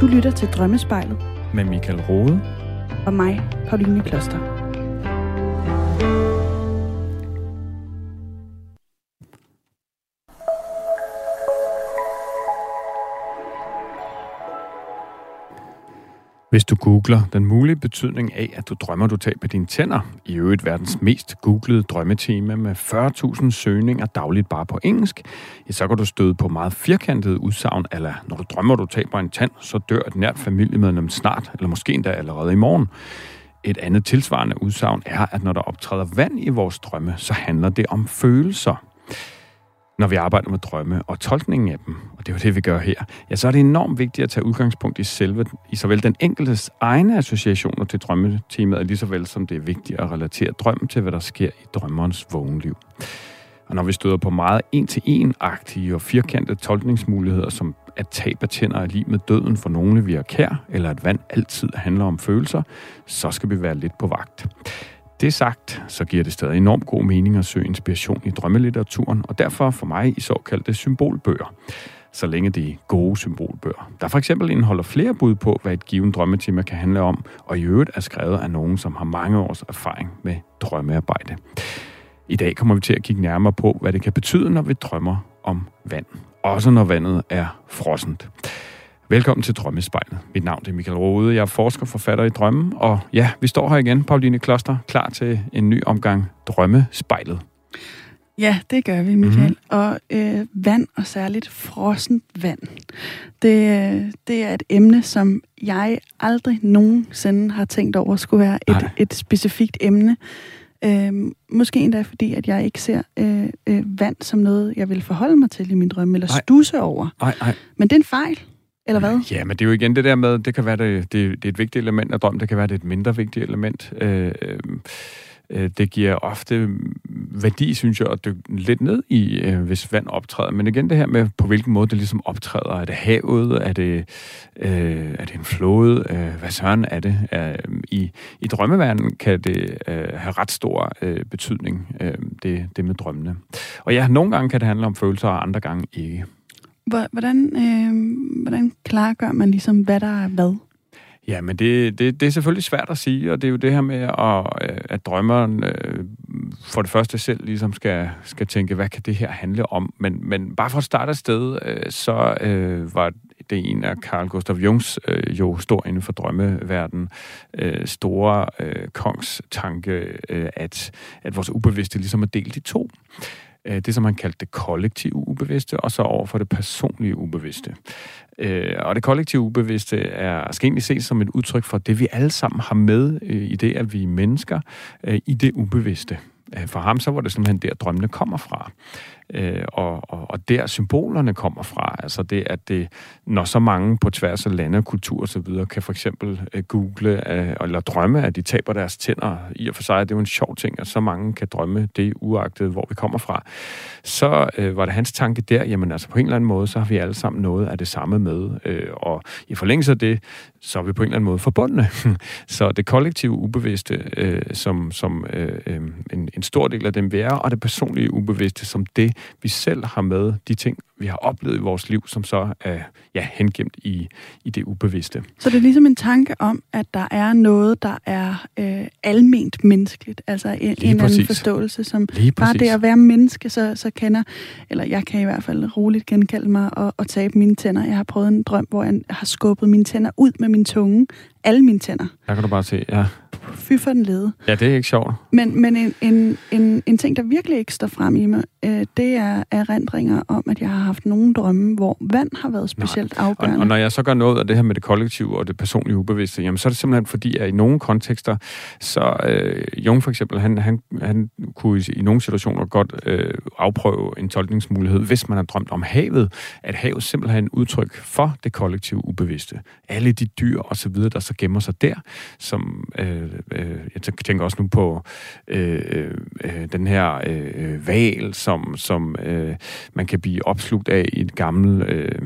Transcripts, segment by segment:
Du lytter til Drømmespejlet. Med Michael Rode. Og mig, Pauline Kloster. Hvis du googler den mulige betydning af, at du drømmer, du taber dine tænder, i øvrigt verdens mest googlede drømmetema med 40.000 søgninger dagligt bare på engelsk, ja, så kan du støde på meget firkantede udsagn, eller når du drømmer, du taber en tand, så dør et nært familiemedlem snart, eller måske endda allerede i morgen. Et andet tilsvarende udsagn er, at når der optræder vand i vores drømme, så handler det om følelser når vi arbejder med drømme og tolkningen af dem, og det er jo det, vi gør her, ja, så er det enormt vigtigt at tage udgangspunkt i selve, i såvel den enkeltes egne associationer til drømmetemaet, lige såvel som det er vigtigt at relatere drømmen til, hvad der sker i drømmerens vågenliv. Og når vi støder på meget en-til-en-agtige og firkantede tolkningsmuligheder, som at tab af tænder er lige med døden for nogle, vi er kær, eller at vand altid handler om følelser, så skal vi være lidt på vagt. Det sagt, så giver det stadig enormt god mening at søge inspiration i drømmelitteraturen, og derfor for mig i såkaldte symbolbøger så længe det er gode symbolbøger. Der for eksempel indeholder flere bud på, hvad et givet drømmetema kan handle om, og i øvrigt er skrevet af nogen, som har mange års erfaring med drømmearbejde. I dag kommer vi til at kigge nærmere på, hvad det kan betyde, når vi drømmer om vand. Også når vandet er frossent. Velkommen til Drømmespejlet. Mit navn er Michael Rode. Jeg er forsker, forfatter i drømmen. Og ja, vi står her igen, Pauline Kloster, klar til en ny omgang Drømmespejlet. Ja, det gør vi, Michael. Mm-hmm. Og øh, vand, og særligt frossent vand, det, det er et emne, som jeg aldrig nogensinde har tænkt over skulle være et, et specifikt emne. Øh, måske endda fordi, at jeg ikke ser øh, øh, vand som noget, jeg vil forholde mig til i min drømme, eller stusse over. Nej, nej. Men det er en fejl. Eller hvad? Ja, men det er jo igen det der med, det kan være, det, det, det er et vigtigt element af drøm, det kan være, det er et mindre vigtigt element. Øh, øh, det giver ofte værdi, synes jeg, at dykke lidt ned i, øh, hvis vand optræder. Men igen det her med, på hvilken måde det ligesom optræder. Er det havet? Er det, øh, er det en flåde? Øh, hvad søren er det? Øh, i, I drømmeverdenen kan det øh, have ret stor øh, betydning, øh, det, det med drømmene. Og ja, nogle gange kan det handle om følelser, og andre gange ikke. Hvordan, øh, hvordan klargør man ligesom, hvad der er hvad? Ja, men det, det, det er selvfølgelig svært at sige, og det er jo det her med, at, øh, at drømmeren øh, for det første selv ligesom skal, skal tænke, hvad kan det her handle om? Men, men bare for at starte et sted, øh, så øh, var det en af Carl Gustav Jungs øh, jo stor inden for drømmeverden øh, store øh, kongs tanke, øh, at, at vores ubevidste ligesom er delt i to. Øh, Øh, det, som han kaldte det kollektive ubevidste, og så over for det personlige ubevidste. Øh, og det kollektive ubevidste er, skal egentlig ses som et udtryk for det, vi alle sammen har med øh, i det, at vi er mennesker, øh, i det ubevidste. Øh, for ham så var det simpelthen der, drømmene kommer fra øh, og, og, og der symbolerne kommer fra. Altså det, at det, når så mange på tværs af lande, kultur og så videre, kan for eksempel øh, google øh, eller drømme, at de taber deres tænder. I og for sig det er jo en sjov ting, at så mange kan drømme det, uagtet hvor vi kommer fra. Så øh, var det hans tanke der, jamen altså på en eller anden måde, så har vi alle sammen noget af det samme med. Øh, og i forlængelse af det, så er vi på en eller anden måde forbundne. så det kollektive ubevidste, øh, som, som øh, øh, en, en stor del af dem vi er, og det personlige ubevidste som det, vi selv har med, de ting, vi har oplevet i vores liv, som så er ja, hengemt i, i det ubevidste. Så det er ligesom en tanke om, at der er noget, der er øh, alment menneskeligt, altså en, Lige en anden forståelse, som bare det at være menneske, så, så kender, eller jeg kan i hvert fald roligt genkalde mig og, og tabe mine tænder. Jeg har prøvet en drøm, hvor jeg har skubbet mine tænder ud med min tunge, alle mine tænder. Der kan du bare se, ja fy for den lede. Ja, det er ikke sjovt. Men, men en, en, en, en ting, der virkelig ikke står frem i mig, øh, det er erindringer om, at jeg har haft nogle drømme, hvor vand har været specielt Nej. afgørende. Og, og når jeg så gør noget af det her med det kollektive og det personlige ubevidste, jamen så er det simpelthen fordi, at i nogle kontekster, så øh, Jung for eksempel, han, han, han kunne i, i nogle situationer godt øh, afprøve en tolkningsmulighed, hvis man har drømt om havet, at havet simpelthen er en udtryk for det kollektive ubevidste. Alle de dyr og så videre, der så gemmer sig der, som øh, øh, jeg tænker også nu på øh, øh, den her øh, val, som, som øh, man kan blive opslugt af i et gammelt... Øh,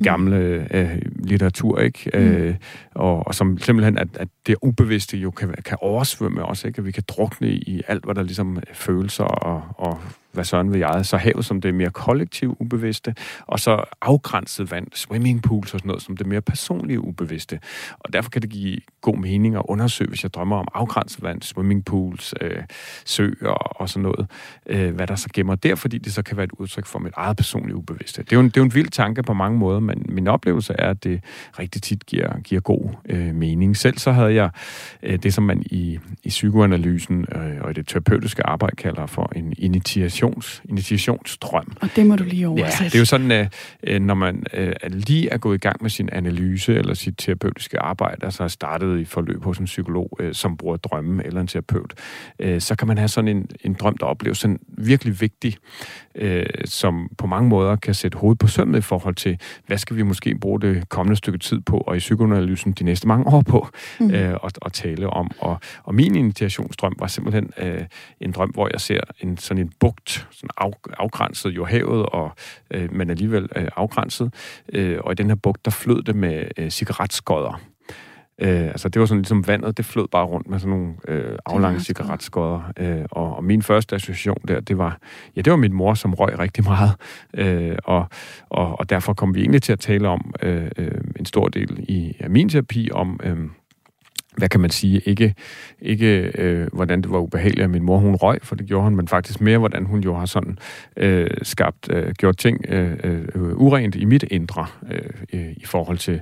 i gamle øh, litteratur, ikke? Mm. Øh, og, og som simpelthen, at, at det ubevidste jo kan, kan oversvømme os, ikke? At vi kan drukne i alt, hvad der ligesom følelser og, og hvad søren vil jeg, så havet som det mere kollektiv ubevidste, og så afgrænset vand, swimmingpools og sådan noget, som det mere personlige ubevidste. Og derfor kan det give god mening at undersøge, hvis jeg drømmer om afgrænset vand, swimmingpools, øh, søer og sådan noget, øh, hvad der så gemmer der, fordi det så kan være et udtryk for mit eget personlige ubevidste. Det er jo en, det er jo en vild tanke på mange måder, men min oplevelse er, at det rigtig tit giver, giver god øh, mening. Selv så havde jeg øh, det, som man i, i psykoanalysen øh, og i det terapeutiske arbejde kalder for en initiation initiations, initiationsstrøm. Og det må du lige oversætte. Ja, det er jo sådan, øh, øh, når man øh, lige er gået i gang med sin analyse eller sit terapeutiske arbejde, altså har startet i forløb hos en psykolog, øh, som bruger drømme eller en terapeut, øh, så kan man have sådan en, en drøm, der opleves sådan virkelig vigtig, øh, som på mange måder kan sætte hovedet på sømmet i forhold til, hvad skal vi måske bruge det kommende stykke tid på, og i psykoanalysen de næste mange år på, mm. øh, at, at tale om. Og, og min initiationsdrøm var simpelthen øh, en drøm, hvor jeg ser en sådan en bugt, sådan af, afgrænset jo havet, og, øh, men alligevel øh, afgrænset. Øh, og i den her bugt, der flød det med øh, cigaretskodder. Øh, altså det var sådan ligesom vandet, det flød bare rundt med sådan nogle øh, aflange cigaretskodder. Øh, og, og min første association der, det var, ja, det var min mor, som røg rigtig meget. Øh, og, og, og derfor kom vi egentlig til at tale om øh, øh, en stor del i af min terapi om... Øh, hvad kan man sige, ikke, ikke øh, hvordan det var ubehageligt, at min mor hun røg, for det gjorde hun, men faktisk mere, hvordan hun jo har sådan øh, skabt, øh, gjort ting øh, øh, urent i mit indre øh, øh i forhold til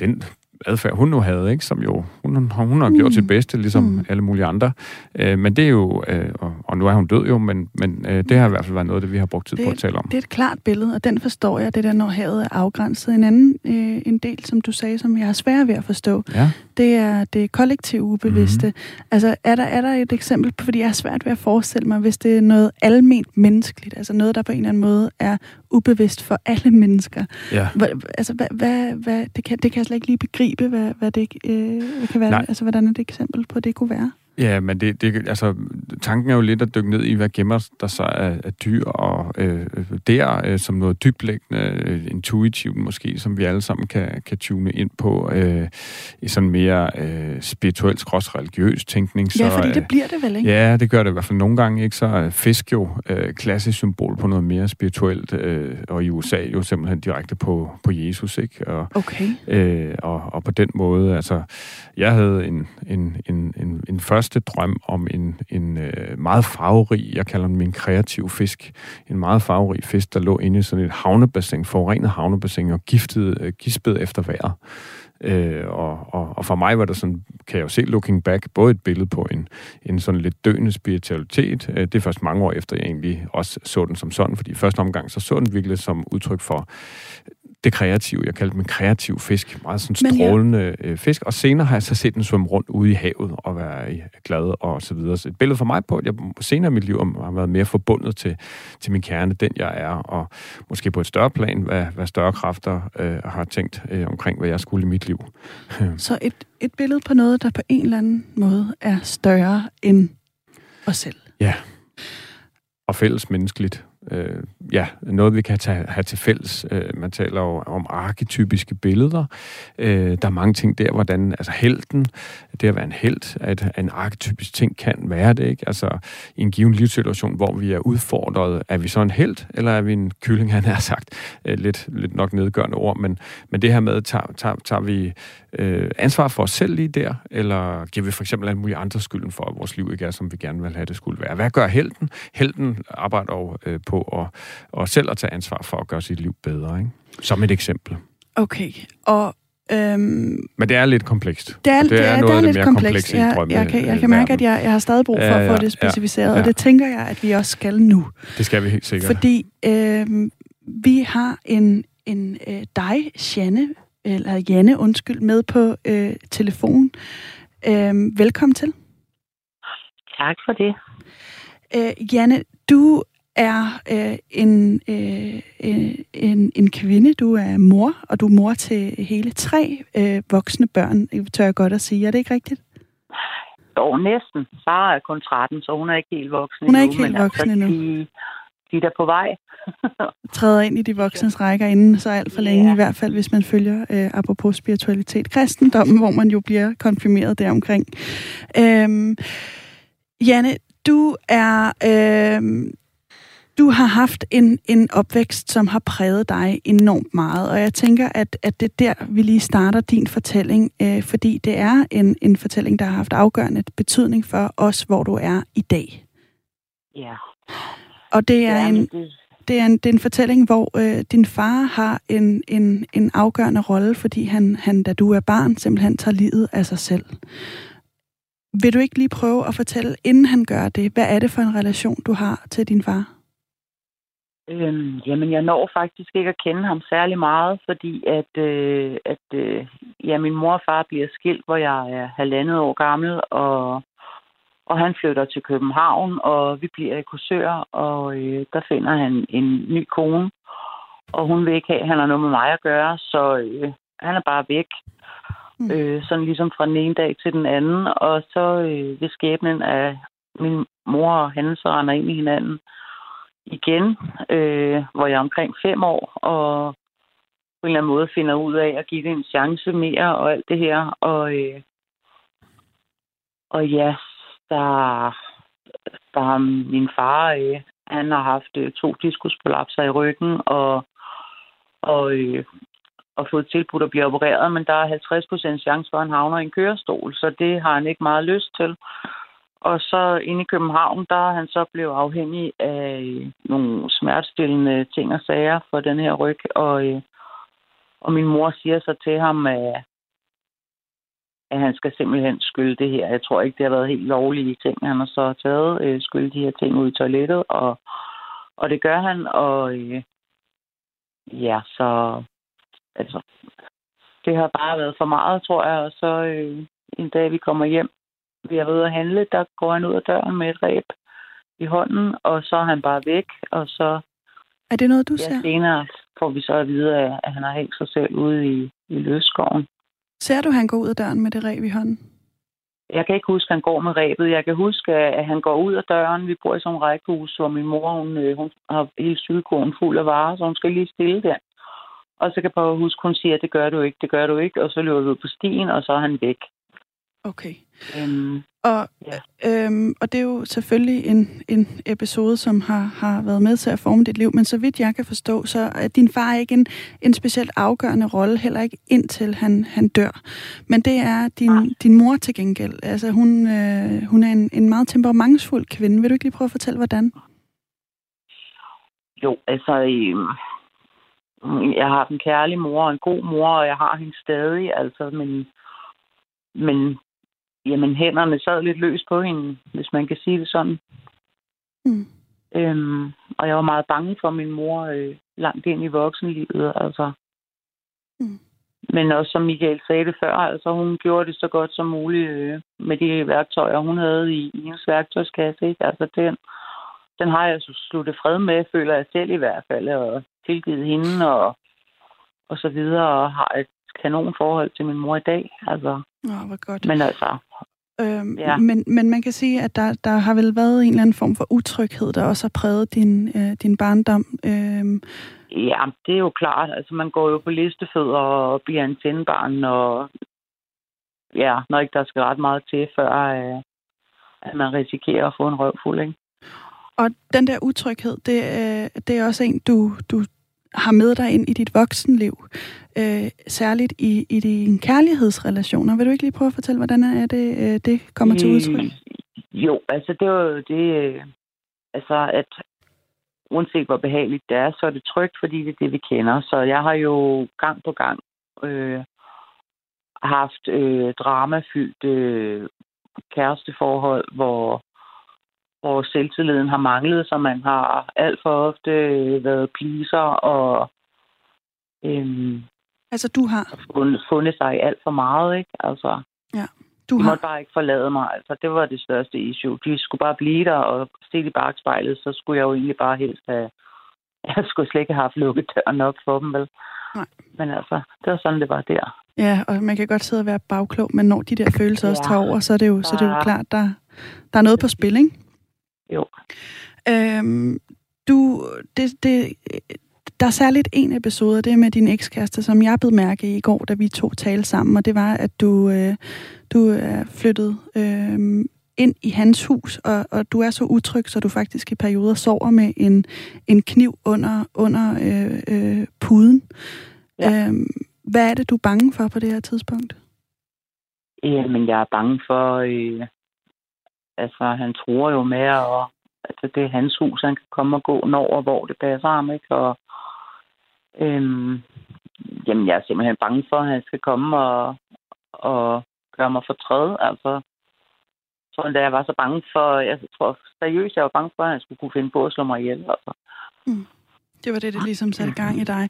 den adfærd, hun nu havde, ikke? som jo, hun, hun har gjort mm. sit bedste, ligesom mm. alle mulige andre. Øh, men det er jo, øh, og, og nu er hun død jo, men, men øh, det har i hvert fald været noget, det vi har brugt tid det, på at tale om. Det er et klart billede, og den forstår jeg, det der, når havet er afgrænset. En anden øh, en del, som du sagde, som jeg har svært ved at forstå, ja. det er det kollektive ubevidste. Mm-hmm. Altså, er der, er der et eksempel på, fordi jeg har svært ved at forestille mig, hvis det er noget alment menneskeligt, altså noget, der på en eller anden måde er ubevidst for alle mennesker. Ja. Hva, altså, hvad, hvad, hvad, det, kan, det kan jeg slet ikke lige begribe, hvad, hvad det øh, hvad kan være. Nej. Altså, hvordan er det eksempel på, det kunne være? Ja, men det, det, altså, tanken er jo lidt at dykke ned i, hvad gemmer der så af, af dyr, og øh, der øh, som noget dyblæggende, øh, intuitivt måske, som vi alle sammen kan, kan tune ind på, øh, i sådan mere øh, spirituelt, skrås religiøs tænkning. Så, ja, fordi det bliver det vel, ikke? Ja, det gør det i hvert fald nogle gange, ikke? Så er fisk jo øh, klassisk symbol på noget mere spirituelt, øh, og i USA jo simpelthen direkte på, på Jesus, ikke? Og, okay. Øh, og, og på den måde, altså, jeg havde en, en, en, en, en første første drøm om en, en øh, meget farverig, jeg kalder den min kreativ fisk, en meget farverig fisk, der lå inde i sådan et havnebassin, forurenet havnebassin og giftet, øh, gispet efter vejret. Øh, og, og, og for mig var der sådan, kan jeg jo se looking back, både et billede på en, en sådan lidt døende spiritualitet. Øh, det er først mange år efter, jeg egentlig også så den som sådan, fordi i første omgang så så den virkelig som udtryk for det kreative. Jeg kaldte dem en kreativ fisk. Meget sådan strålende ja. Øh, fisk. Og senere har jeg så set den svømme rundt ude i havet og være glad og så videre. Så et billede for mig på, at jeg senere i mit liv har været mere forbundet til, til min kerne, den jeg er, og måske på et større plan, hvad, hvad større kræfter øh, har tænkt øh, omkring, hvad jeg skulle i mit liv. så et, et billede på noget, der på en eller anden måde er større end os selv. Ja. Og fælles menneskeligt øh, ja, noget, vi kan tage, have til fælles. Øh, man taler jo om arketypiske billeder. Øh, der er mange ting der, hvordan, altså helten, det at være en held, at en arketypisk ting kan være det, ikke? Altså, i en given livssituation, hvor vi er udfordret, er vi så en held, eller er vi en kylling, han har sagt? Øh, lidt, lidt nok nedgørende ord, men, men det her med, tager, tager, tager vi øh, ansvar for os selv lige der, eller giver vi for eksempel alle mulige andre skylden for, at vores liv ikke er, som vi gerne vil have det skulle være? Hvad gør helten? Helten arbejder jo øh, på at, og selv at tage ansvar for at gøre sit liv bedre, ikke? Som et eksempel. Okay, og Øhm, Men det er lidt komplekst. Det er, det er, det er, noget det er lidt mere komplekst. Jeg, drømme, jeg, kan, jeg kan mærke, at jeg, jeg har stadig brug for ja, ja, at få det specificeret, ja, ja. og det tænker jeg, at vi også skal nu. Det skal vi helt sikkert. Fordi øhm, vi har en, en øh, dig, Janne, eller Janne, undskyld, med på øh, telefon. Øhm, velkommen til. Tak for det. Øh, Janne, du er øh, en, øh, en, en kvinde, du er mor, og du er mor til hele tre øh, voksne børn, tør jeg godt at sige. Er det ikke rigtigt? Jo, næsten. Far er kun 13, så hun er ikke helt voksen Hun er ikke helt voksen altså, endnu. De, de er der på vej. Træder ind i de voksnes rækker inden så alt for længe, yeah. i hvert fald hvis man følger, øh, apropos spiritualitet, kristendommen, hvor man jo bliver konfirmeret deromkring. Øhm, Janne, du er... Øh, Du har haft en, en opvækst, som har præget dig enormt meget, og jeg tænker, at, at det er der, vi lige starter din fortælling, øh, fordi det er en, en fortælling, der har haft afgørende betydning for os, hvor du er i dag. Ja. Og det er Ja, en, det, det er en, det er en fortælling, hvor øh, din far har en, en, en afgørende rolle, fordi han, han, da du er barn, simpelthen tager livet af sig selv. Vil du ikke lige prøve at fortælle, inden han gør det, hvad er det for en relation, du har til din far? øhm, jamen, jeg når faktisk ikke at kende ham særlig meget, fordi at, øh, at øh, ja, min mor og far bliver skilt, hvor jeg er halvandet år gammel, og, og han flytter til København, og vi bliver i Korsør, og øh, der finder han en ny kone, og hun vil ikke have, at han har noget med mig at gøre, så øh, han er bare væk. Mm. Øh, sådan ligesom fra den ene dag til den anden, og så øh, ved skæbnen af min mor og han så render ind i hinanden igen, øh, hvor jeg er omkring fem år, og på en eller anden måde finder ud af at give det en chance mere og alt det her. Og, øh, og ja, der, der min far, øh, han har haft øh, to diskusprolapser i ryggen, og, og, øh, og fået tilbudt at blive opereret, men der er 50% chance for, at han havner i en kørestol, så det har han ikke meget lyst til. Og så inde i København, der er han så blevet afhængig af øh, nogle smertestillende ting og sager for den her ryg. Og, øh, og min mor siger så til ham, at, at han skal simpelthen skylde det her. Jeg tror ikke, det har været helt lovlige ting, han har så taget. Øh, skylde de her ting ud i toilettet. Og, og det gør han. Og øh, ja, så altså, det har bare været for meget, tror jeg. Og så øh, en dag, vi kommer hjem, vi været ude at handle, der går han ud af døren med et ræb i hånden, og så er han bare væk, og så Er det noget, du ja, ser? senere får vi så at vide, at, at han har hængt sig selv ude i, i løsskoven. Ser du, han går ud af døren med det rev i hånden? Jeg kan ikke huske, at han går med ræbet. Jeg kan huske, at han går ud af døren. Vi bor i sådan en rækkehus, hvor min mor hun, øh, hun har hele cykelkurven fuld af varer, så hun skal lige stille der. Og så kan jeg bare huske, at hun siger, at det gør du ikke, det gør du ikke. Og så løber vi ud på stien, og så er han væk. Okay. Øhm, Og, Ja. øhm, og det er jo selvfølgelig en, en episode, som har, har været med til at forme dit liv, men så vidt jeg kan forstå, så er din far ikke en, en specielt afgørende rolle, heller ikke indtil han, han dør. Men det er din, din mor til gengæld. Altså hun, øh, hun er en, en meget temperamentsfuld kvinde. Vil du ikke lige prøve at fortælle, hvordan? Jo, altså, øh, jeg har en kærlig mor og en god mor, og jeg har hende stadig, altså, men, men jamen, hænderne sad lidt løst på hende, hvis man kan sige det sådan. Mm. Øhm, og jeg var meget bange for min mor øh, langt ind i voksenlivet, altså. Mm. Men også som Michael sagde det før, altså hun gjorde det så godt som muligt øh, med de værktøjer, hun havde i, i hendes værktøjskasse. Ikke? Altså den, den har jeg så sluttet fred med, føler jeg selv i hvert fald, og tilgivet hende og, og så videre, og har et kanon forhold til min mor i dag. Altså, Åh, hvor godt. men altså, Øhm, Ja. men, men man kan sige, at der, der har vel været en eller anden form for utryghed, der også har præget din, øh, din barndom. Øhm, ja, det er jo klart. Altså, man går jo på listefødder og bliver en tændbarn, og ja, når ikke der skal ret meget til, før øh, at man risikerer at få en røvfuld, ikke? og den der utryghed, det, øh, det er også en, du, du har med dig ind i dit voksenliv. Øh, særligt i, i dine kærlighedsrelationer. Vil du ikke lige prøve at fortælle, hvordan er det, øh, det kommer til udtryk? Øh, Jo, altså det jo det, øh, altså at uanset hvor behageligt det er, så er det trygt, fordi det er det, vi kender. Så jeg har jo gang på gang øh, haft øh, dramafyldt øh, kæresteforhold, hvor, hvor selvtilliden har manglet, så man har alt for ofte øh, været pleaser og øh, Altså, du har. fundet, fundet sig i alt for meget, ikke? Altså, Du de har. måtte bare ikke forlade mig. Altså, det var det største issue. De skulle bare blive der, og se i bagspejlet, så skulle jeg jo egentlig bare helst have... Jeg skulle slet ikke have haft lukket døren op for dem, vel? Nej. Men altså, det var sådan, det var der. Ja, og man kan godt sidde og være bagklog, men når de der følelser også Ja. tager over, så er det jo, så er det jo Ja. klart, der, der er noget på spil, ikke? Jo. Øhm, du, det, det, der er særligt en episode, det er med din ekskæreste, som jeg blev mærke i i går, da vi to talte sammen, og det var, at du, øh, du er flyttet øh, ind i hans hus, og, og du er så utryg, så du faktisk i perioder sover med en, en kniv under, under øh, øh, puden. Ja. Øhm, hvad er det, du er bange for på det her tidspunkt? Jamen, jeg er bange for... Øh, altså, han tror jo med, at altså, det er hans hus, han kan komme og gå når og hvor det passer ham, ikke? Og, øhm, jamen, jeg er simpelthen bange for, at han skal komme og, og gøre mig fortræd. Altså, så da jeg var så bange for, jeg tror seriøst, jeg var bange for, at han skulle kunne finde på at slå mig ihjel. Altså. Mm. Det var det, der ligesom satte gang i dig.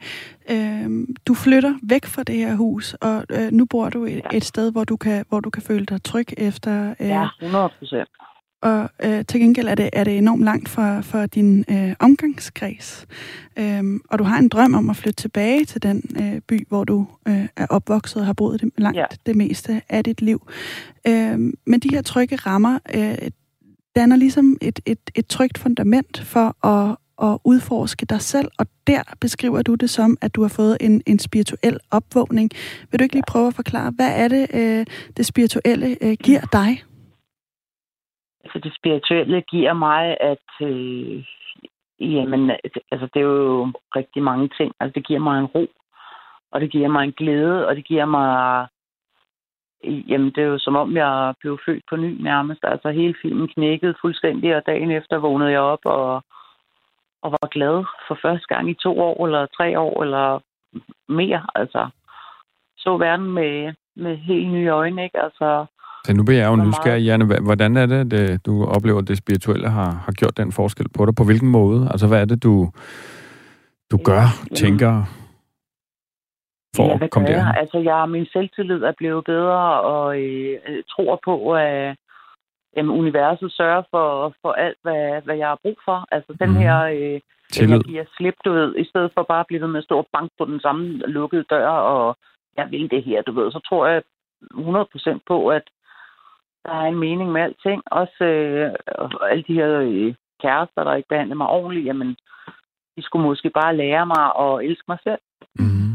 Øh, du flytter væk fra det her hus, og øh, nu bor du et, ja. et sted, hvor du, kan, hvor du kan føle dig tryg efter... Øh, ja, 100 procent. Og øh, til gengæld er det, er det enormt langt for, for din øh, omgangskreds. Øhm, og du har en drøm om at flytte tilbage til den øh, by, hvor du øh, er opvokset og har boet det, langt ja. det meste af dit liv. Øhm, men de her trygge rammer øh, danner ligesom et, et, et trygt fundament for at, at udforske dig selv, og der beskriver du det som, at du har fået en, en spirituel opvågning. Vil du ikke lige prøve at forklare, hvad er det, øh, det spirituelle øh, giver dig? Altså det spirituelle giver mig, at øh, jamen, altså, det er jo rigtig mange ting. Altså det giver mig en ro, og det giver mig en glæde, og det giver mig Jamen, det er jo som om, jeg blev født på ny nærmest. Altså, hele filmen knækkede fuldstændig, og dagen efter vågnede jeg op og, og var glad for første gang i to år, eller tre år, eller mere. Altså, så verden med, med helt nye øjne, ikke? Altså, så nu bliver jeg jo nysgerrig, Janne. Hvordan er det, det, du oplever, at det spirituelle har, har gjort den forskel på dig? På hvilken måde? Altså, hvad er det, du, du gør, ja, tænker, for ja, at komme der? Altså, jeg, min selvtillid er blevet bedre, og øh, tror på, at jamen, universet sørger for, for alt, hvad, hvad jeg har brug for. Altså, den mm. her... Øh, Tillid. Jeg giver slip, du ved, i stedet for bare at blive ved med at stå og banke på den samme lukkede dør, og jeg vil det her, du ved, så tror jeg 100% på, at der er en mening med alting. Også øh, alle de her øh, kærester, der ikke behandler mig ordentligt, jamen, de skulle måske bare lære mig at elske mig selv. Mm.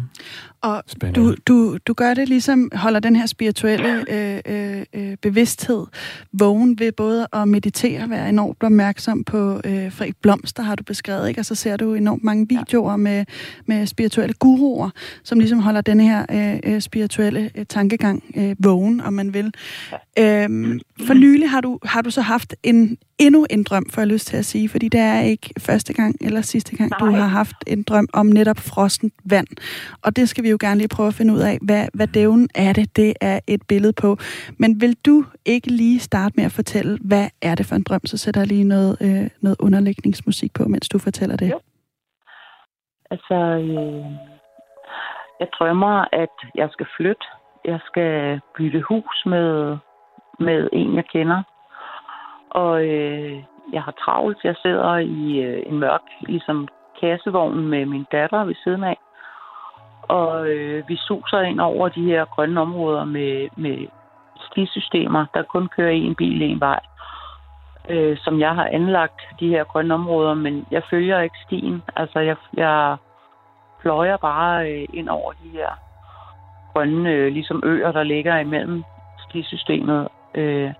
Og du, du, du gør det ligesom, holder den her spirituelle øh, øh, øh, bevidsthed vågen ved både at meditere, være enormt opmærksom på øh, Frederik Blomster, har du beskrevet, ikke? og så ser du enormt mange videoer med, med spirituelle guruer, som ligesom holder den her øh, øh, spirituelle øh, tankegang øh, vågen, om man vil. Øhm, for nylig har du, har du så haft en endnu en drøm, får jeg lyst til at sige, fordi det er ikke første gang eller sidste gang, Nej. du har haft en drøm om netop frostent vand. Og det skal vi jo gerne lige prøve at finde ud af, hvad, hvad dævnen er det, det er et billede på. Men vil du ikke lige starte med at fortælle, hvad er det for en drøm, så sætter jeg lige noget, øh, noget underlægningsmusik på, mens du fortæller det. Jo. Altså, øh, jeg drømmer, at jeg skal flytte. Jeg skal bytte hus med, med en, jeg kender og øh, jeg har travlt. Jeg sidder i øh, en mørk ligesom kassevogn med min datter ved siden af. Og øh, vi suser ind over de her grønne områder med, med stisystemer, der kun kører en bil en vej. Øh, som jeg har anlagt de her grønne områder, men jeg følger ikke stien. Altså, jeg, jeg pløjer bare øh, ind over de her grønne øh, ligesom øer, der ligger imellem stisystemet. Øh,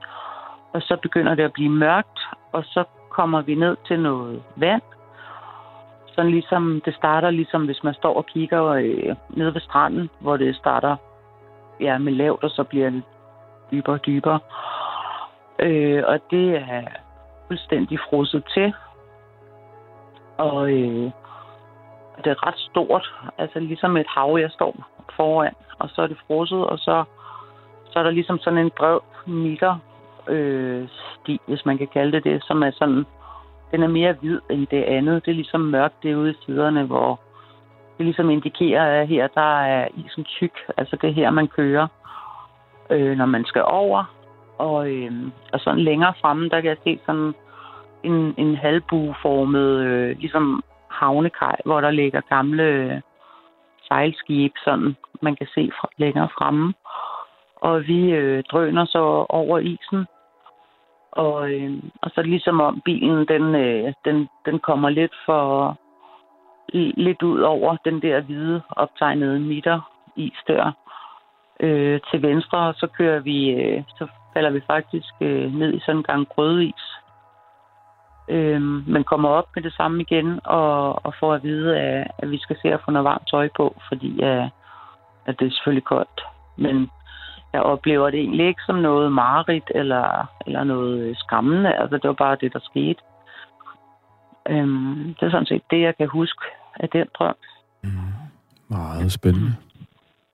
og så begynder det at blive mørkt, og så kommer vi ned til noget vand. Sådan ligesom, det starter ligesom, hvis man står og kigger øh, ned ved stranden, hvor det starter ja, med lavt, og så bliver det dybere og dybere. Øh, og det er fuldstændig frosset til. Og øh, det er ret stort. Altså ligesom et hav, jeg står foran. Og så er det frosset, og så, så er der ligesom sådan en bred meter øh, sti, hvis man kan kalde det det, som er sådan, den er mere hvid end det andet. Det er ligesom mørkt derude i siderne, hvor det ligesom indikerer, at her der er isen tyk. Altså det her, man kører, øh, når man skal over. Og, øh, og sådan længere fremme, der kan jeg se sådan en, en halvbueformet, øh, ligesom havnekaj, hvor der ligger gamle øh, sejlskib, sådan man kan se fra, længere fremme. Og vi øh, drøner så over isen og, øh, og så ligesom om bilen, den, øh, den, den kommer lidt for lidt ud over den der hvide optegnede midter i stør øh, til venstre, og så kører vi, øh, så falder vi faktisk øh, ned i sådan en gang grødeis. Øh, men kommer op med det samme igen og, og får at vide, at, at vi skal se at få noget varmt tøj på, fordi at, at det er selvfølgelig koldt. Men jeg oplever det egentlig ikke som noget mareridt eller, eller noget skræmmende. Altså, det var bare det, der skete. Øhm, det er sådan set det, jeg kan huske af den drøm. Mm. Meget spændende.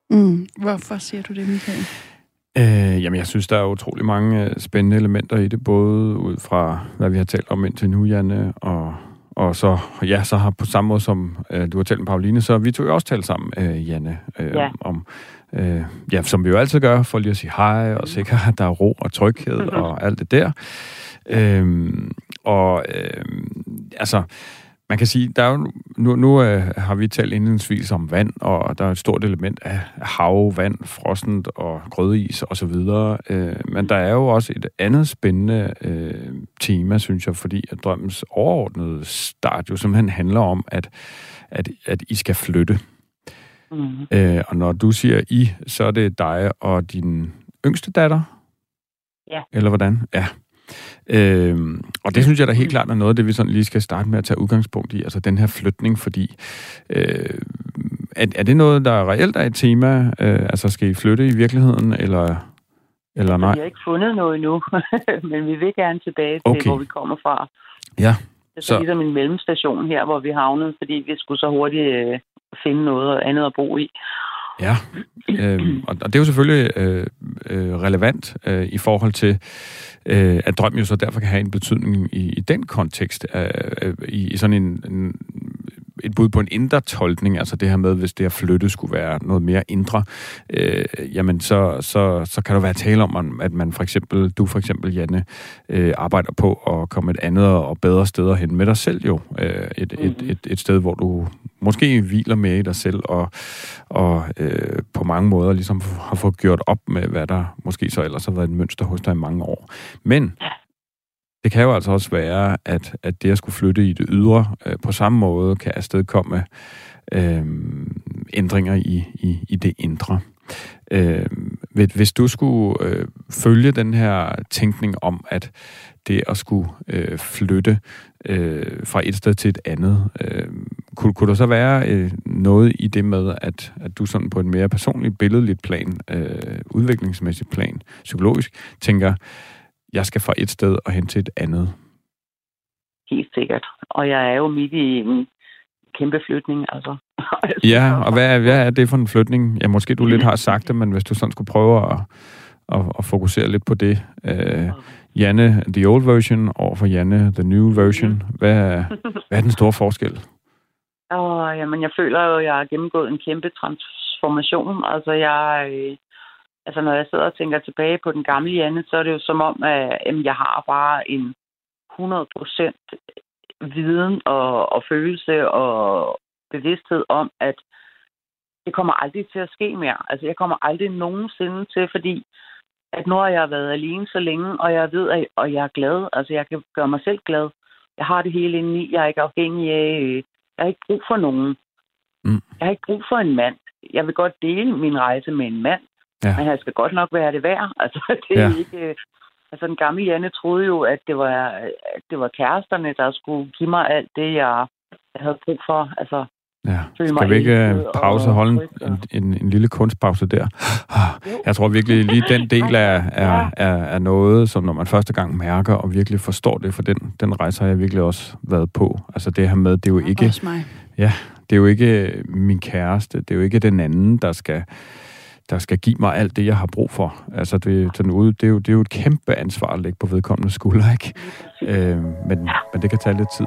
Mm. Hvorfor siger du det, Michael? Øh, jamen, jeg synes, der er utrolig mange øh, spændende elementer i det, både ud fra, hvad vi har talt om indtil nu, Janne, og, og så, ja, så har på samme måde som øh, du har talt med Pauline, så vi tog jo også talt sammen, øh, Janne, øh, ja. om, øh, ja, som vi jo altid gør, for lige at sige hej, og sikre, at der er ro og tryghed mm-hmm. og alt det der. Øh, og øh, altså, man kan sige, der er jo, nu, nu øh, har vi talt indledningsvis om vand, og der er et stort element af hav, vand, frostent og grødeis osv., øh, men der er jo også et andet spændende øh, tema, synes jeg, fordi at drømmens overordnede start jo simpelthen handler om, at, at, at I skal flytte. Mm. Øh, og når du siger I, så er det dig og din yngste datter? Ja. Eller hvordan? Ja. Øh, og det synes jeg da helt klart er noget af det, vi sådan lige skal starte med at tage udgangspunkt i, altså den her flytning, fordi øh, er, er det noget, der reelt er et tema? Øh, altså skal I flytte i virkeligheden, eller, eller nej? Vi har ikke fundet noget endnu, men vi vil gerne tilbage til, okay. hvor vi kommer fra. Ja. Det er så ligesom en mellemstation her, hvor vi havnede, fordi vi skulle så hurtigt øh, finde noget andet at bo i. Ja, øh, og det er jo selvfølgelig øh, øh, relevant øh, i forhold til, øh, at drøm jo så derfor kan have en betydning i, i den kontekst, øh, øh i, i sådan en, en et bud på en indre tolkning, altså det her med, hvis det at flytte skulle være noget mere indre, øh, jamen så, så, så kan der være tale om, at man for eksempel, du for eksempel, Janne, øh, arbejder på at komme et andet og bedre sted hen med dig selv jo. Øh, et, et, et, et sted, hvor du måske hviler med i dig selv, og, og øh, på mange måder ligesom har fået gjort op med, hvad der måske så ellers har været et mønster hos dig i mange år. Men det kan jo altså også være, at, at det at skulle flytte i det ydre øh, på samme måde kan afstedkomme øh, ændringer i, i, i det indre. Øh, hvis du skulle øh, følge den her tænkning om, at det at skulle øh, flytte øh, fra et sted til et andet, øh, kunne, kunne der så være øh, noget i det med, at, at du sådan på en mere personligt, billedligt plan, øh, udviklingsmæssigt plan, psykologisk, tænker, jeg skal fra et sted og hen til et andet? Helt sikkert. Og jeg er jo midt i en kæmpe flytning, altså. ja, og hvad er, hvad er det for en flytning? Ja, måske du lidt har sagt det, men hvis du sådan skulle prøve at, at, at fokusere lidt på det. Uh, Janne, the old version, over for Janne, the new version. Hvad er, hvad er den store forskel? Og, jamen, jeg føler jo, at jeg har gennemgået en kæmpe transformation. Altså, jeg, øh, altså når jeg sidder og tænker tilbage på den gamle Janne, så er det jo som om, at jamen, jeg har bare en 100% viden og, og følelse og bevidsthed om, at det kommer aldrig til at ske mere. Altså, jeg kommer aldrig nogensinde til, fordi at nu har jeg været alene så længe, og jeg ved, at og jeg er glad. Altså, jeg kan gøre mig selv glad. Jeg har det hele inde i. Jeg er ikke afhængig af... Jeg har ikke brug for nogen. Mm. Jeg har ikke brug for en mand. Jeg vil godt dele min rejse med en mand, Ja. Men han skal godt nok være det værd. Altså, det er ja. ikke... Altså, den gamle Janne troede jo, at det var, at det var kæresterne, der skulle give mig alt det, jeg, jeg havde brug for. Altså, Ja. Skal vi ikke øh, pause og holde en, en, en lille kunstpause der? Jeg tror virkelig, lige den del er, er, er, er noget, som når man første gang mærker og virkelig forstår det, for den, den rejse har jeg virkelig også været på. Altså det her med, det er jo ikke... Ja, det er jo ikke min kæreste, det er jo ikke den anden, der skal der skal give mig alt det, jeg har brug for. Altså, det, sådan ude, det, er, jo, det er jo et kæmpe ansvar at lægge på vedkommende skulder, ikke? Øh, men, men det kan tage lidt tid.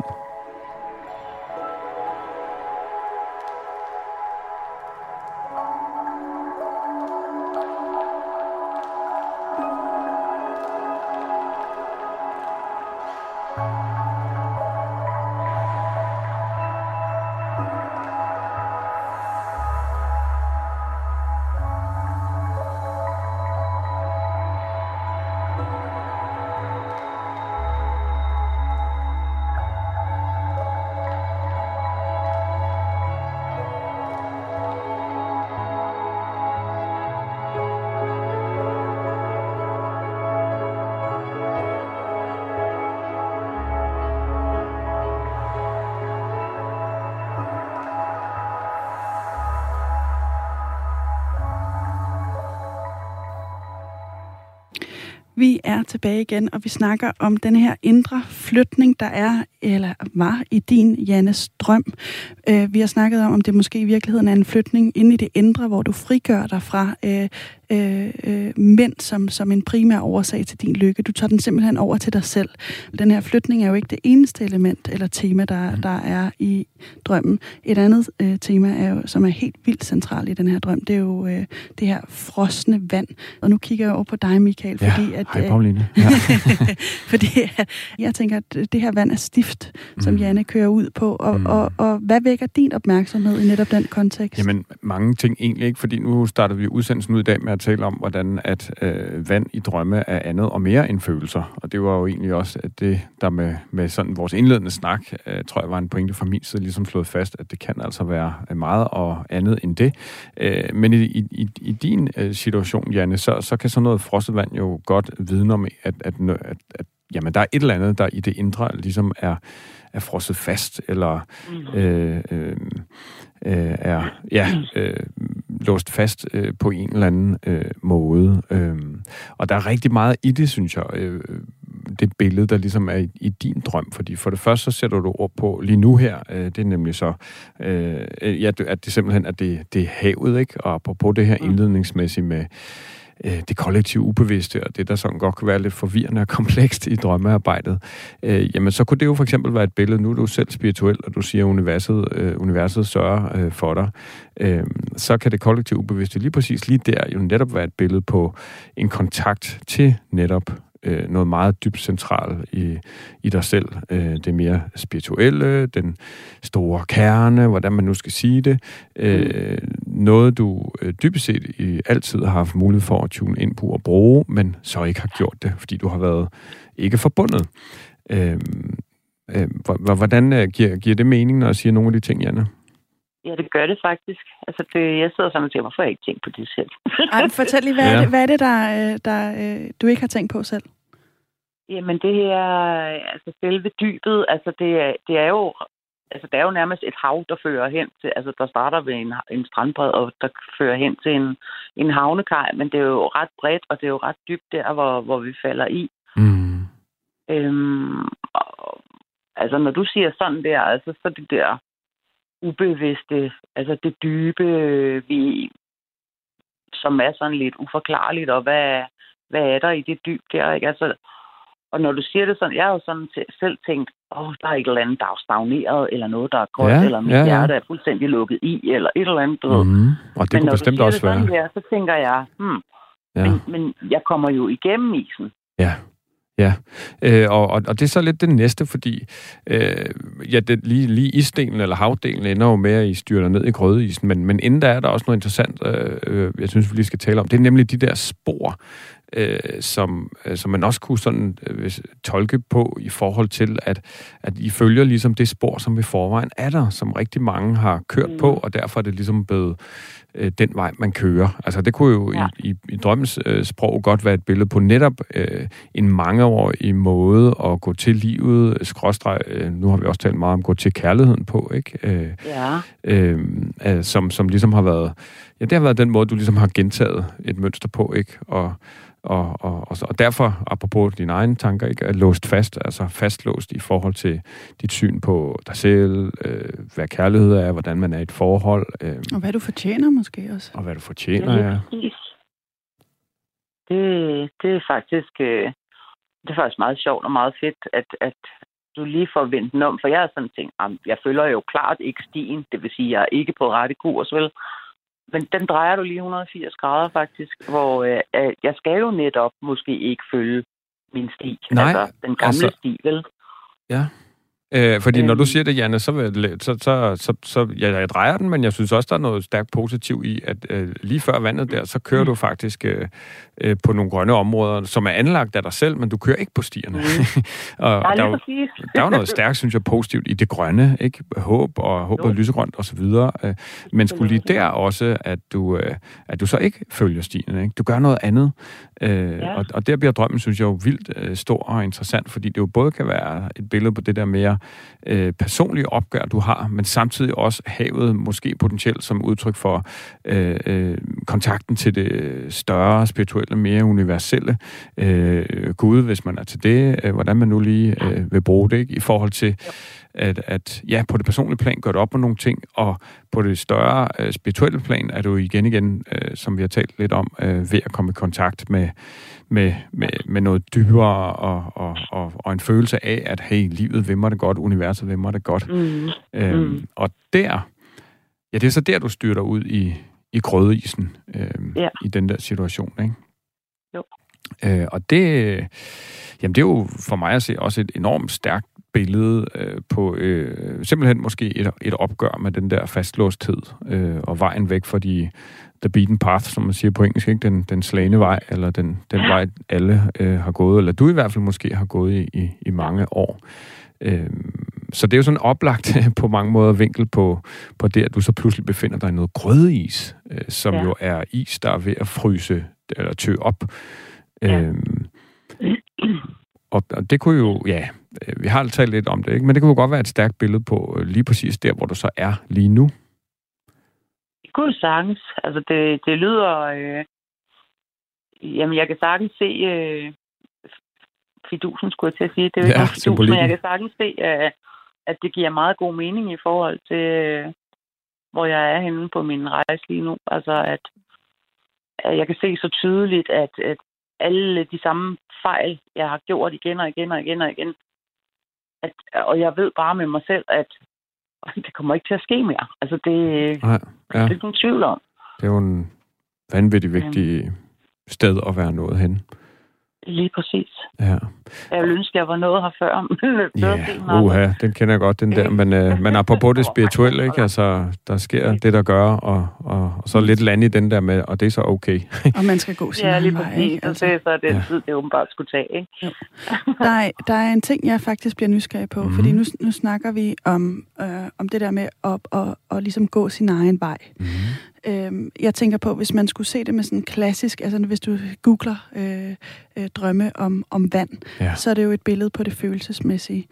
Tilbage igen, og vi snakker om den her indre flytning, der er eller var i din, Jannes, drøm. Øh, vi har snakket om, om det måske i virkeligheden er en flytning ind i det indre, hvor du frigør dig fra øh, øh, øh, mænd som, som en primær årsag til din lykke. Du tager den simpelthen over til dig selv. Den her flytning er jo ikke det eneste element eller tema, der, mm. der er i drømmen. Et andet øh, tema, er jo, som er helt vildt centralt i den her drøm, det er jo øh, det her frosne vand. Og nu kigger jeg over på dig, Michael, fordi ja, at... Hej, Pauline. Ja. fordi jeg tænker, at det her vand er stift, mm. som Janne kører ud på. Og, mm. og, og hvad vækker din opmærksomhed i netop den kontekst? Jamen, mange ting egentlig ikke, fordi nu starter vi udsendelsen ud i dag med at tale om, hvordan at øh, vand i drømme er andet og mere end følelser. Og det var jo egentlig også at det, der med, med sådan vores indledende snak, øh, tror jeg var en pointe fra min side, ligesom slået fast, at det kan altså være meget og andet end det. Øh, men i, i, i din øh, situation, Janne, så, så kan sådan noget frosset vand jo godt vidne om, at, at, at, at jamen, der er et eller andet, der i det indre ligesom er, er frosset fast, eller mm. øh, øh, øh, er ja, øh, låst fast øh, på en eller anden øh, måde. Øh, og der er rigtig meget i det, synes jeg, øh, det billede, der ligesom er i, i din drøm. Fordi for det første, så sætter du ord på lige nu her, øh, det er nemlig så, øh, ja, at det simpelthen er det, det er havet, ikke? Og på det her mm. indledningsmæssigt med øh, det kollektive ubevidste, og det, der sådan godt kan være lidt forvirrende og komplekst i drømmearbejdet, øh, jamen så kunne det jo for eksempel være et billede, nu er du selv spirituel, og du siger, at universet, øh, universet sørger øh, for dig, øh, så kan det kollektive ubevidste lige præcis lige der jo netop være et billede på en kontakt til netop øh, noget meget dybt centralt i, i dig selv. Øh, det mere spirituelle, den store kerne, hvordan man nu skal sige det. Øh, noget, du øh, dybest set i, altid har haft mulighed for at tune ind på og bruge, men så ikke har gjort det, fordi du har været ikke forbundet. Øh, øh, hvordan øh, giver, giver det mening, når jeg siger nogle af de ting, Janne? Ja, det gør det faktisk. Altså, det, jeg sidder sådan og tænker, hvorfor har jeg ikke tænkt på det selv? Ej, fortæl lige, hvad, ja. er det, hvad er det, der, øh, der øh, du ikke har tænkt på selv? Jamen, det her, altså selve dybet, altså det, er, det er jo altså, der er jo nærmest et hav, der fører hen til, altså der starter ved en, en strandbred, og der fører hen til en, en havnekaj, men det er jo ret bredt, og det er jo ret dybt der, hvor, hvor vi falder i. Mm. Øhm, og, altså, når du siger sådan der, altså så det der ubevidste, altså det dybe, vi, som er sådan lidt uforklarligt, og hvad, hvad er der i det dyb der, ikke? Altså, og når du siger det sådan, jeg har jo sådan selv tænkt, åh, oh, der er et eller andet, der er stagneret, eller noget, der er godt, ja, eller mit ja, ja. hjerte er fuldstændig lukket i, eller et eller andet. Mm. Og det men kunne bestemt også være. Her, så tænker jeg, hmm, ja. men, men jeg kommer jo igennem isen. Ja. Ja, øh, og, og, og det er så lidt det næste, fordi øh, ja, det, lige, lige isdelen eller havdelen ender jo med, at I styrer ned i grødeisen, men, men inden der er der også noget interessant, øh, øh, jeg synes, vi lige skal tale om. Det er nemlig de der spor, øh, som, øh, som man også kunne sådan øh, tolke på i forhold til, at, at I følger ligesom det spor, som i forvejen er der, som rigtig mange har kørt mm. på, og derfor er det ligesom blevet øh, den vej, man kører. Altså det kunne jo ja. i, i, i drømmens øh, sprog godt være et billede på netop øh, en mangeårig måde at gå til livet, skråstreg, øh, nu har vi også talt meget om at gå til kærligheden på, ikke? Øh, ja. øh, øh, som, som ligesom har været, ja det har været den måde, du ligesom har gentaget et mønster på, ikke? Og, og, og, og, og derfor, apropos dine egne tanker, ikke, er låst fast, altså fastlåst i forhold til dit syn på dig selv, øh, hvad kærlighed er, hvordan man er i et forhold. Øh, og hvad du fortjener måske også. Og hvad du fortjener, ja. Det, det er faktisk øh, det er faktisk meget sjovt og meget fedt, at, at du lige får vendt den om, for jeg har sådan tænkt, jeg følger jo klart ikke stien, det vil sige, jeg er ikke på rette kurs, vel? Men den drejer du lige 180 grader faktisk, hvor øh, jeg skal jo netop måske ikke følge min sti. Nej, altså den gamle altså, sti, vel? Ja. Øh, fordi øhm. når du øhm. siger det, Janne, så, så, så, så, så ja, jeg drejer den, men jeg synes også, der er noget stærkt positivt i, at øh, lige før vandet der, så kører mm. du faktisk øh, øh, på nogle grønne områder, som er anlagt af dig selv, men du kører ikke på stierne. Mm. og ja, der, er jo, der er jo noget stærkt, synes jeg, positivt i det grønne, ikke? Håb og håb og lysegrønt osv. Øh, men skulle lige der også, at du, øh, at du så ikke følger stierne, ikke? Du gør noget andet. Øh, ja. og, og der bliver drømmen, synes jeg, jo vildt øh, stor og interessant, fordi det jo både kan være et billede på det der mere øh, personlige opgør, du har, men samtidig også havet måske potentielt som udtryk for øh, øh, kontakten til det større, spirituelle, mere universelle øh, Gud, hvis man er til det, øh, hvordan man nu lige øh, vil bruge det, ikke? i forhold til at, at ja, på det personlige plan gør du op med nogle ting, og på det større øh, spirituelle plan er du igen igen, øh, som vi har talt lidt om, øh, ved at komme i kontakt med, med, med, med noget dybere og, og, og, og en følelse af, at hey, livet vil mig det godt, universet vil mig det godt. Mm. Øhm, mm. Og der, ja, det er så der, du styrter ud i, i grødeisen øh, ja. i den der situation, ikke? Jo. Øh, og det, jamen det er jo for mig at se også et enormt stærkt billede øh, på øh, simpelthen måske et, et opgør med den der fastlåsthed øh, og vejen væk fra de the beaten path, som man siger på engelsk, ikke? Den, den slagende vej, eller den, den vej, alle øh, har gået, eller du i hvert fald måske har gået i, i, i mange år. Øh, så det er jo sådan oplagt på mange måder vinkel på, på det, at du så pludselig befinder dig i noget grødeis, øh, som ja. jo er is, der er ved at fryse eller tø op. Ja. Øh, og, og det kunne jo, ja, vi har talt lidt om det, ikke? men det kunne jo godt være et stærkt billede på øh, lige præcis der, hvor du så er lige nu. Det kunne sagtens. Altså, det, det lyder... Øh, jamen, jeg kan sagtens se... Øh, fidusen, skulle jeg til at sige. Det er jo ja, ikke fidus, men jeg kan sagtens se, at, at det giver meget god mening i forhold til, øh, hvor jeg er henne på min rejse lige nu. Altså, at, at jeg kan se så tydeligt, at, at alle de samme fejl, jeg har gjort igen og igen og igen og igen. At, og jeg ved bare med mig selv, at det kommer ikke til at ske mere. Altså, det, Nej, ja. det er ikke nogen tvivl om. Det er jo en vanvittig vigtig sted at være nået hen. Lige præcis. Ja. Jeg ville ønske, at jeg var noget her før. Ja, uha, den kender jeg godt, den der. Men, øh, men apropos det spirituelle, ikke? Altså, der sker det, der gør, og, og, og så lidt land i den der med, og det er så okay. og man skal gå sin Ja, lige præcis. Ikke? Altså, det er så den ja. tid, det åbenbart skulle tage, ikke? der, er, der er en ting, jeg faktisk bliver nysgerrig på, mm. fordi nu, nu snakker vi om, øh, om det der med at, at, at, at ligesom gå sin egen vej. Mm. Øh, jeg tænker på, hvis man skulle se det med sådan klassisk, altså hvis du googler øh, øh, drømme om, om vand, ja. så er det jo et billede på det følelsesmæssige.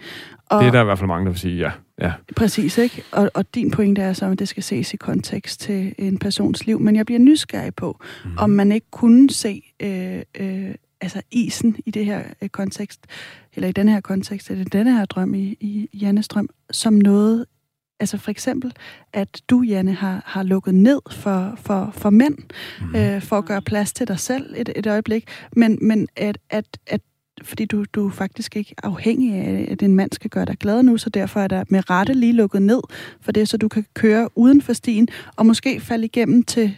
Og, det er der i hvert fald mange, der vil sige, ja. ja. Præcis, ikke? Og, og din pointe er så, at det skal ses i kontekst til en persons liv. Men jeg bliver nysgerrig på, mm. om man ikke kunne se øh, øh, altså isen i det her øh, kontekst, eller i den her kontekst, eller denne her drøm i, i Jannes drøm, som noget Altså for eksempel, at du, Janne, har, har lukket ned for, for, for mænd, mm. øh, for at gøre plads til dig selv et, et øjeblik, men, men at, at, at fordi du, du er faktisk ikke afhængig af, at en mand skal gøre dig glad nu, så derfor er der med rette lige lukket ned for det, så du kan køre uden for stien, og måske falde igennem til,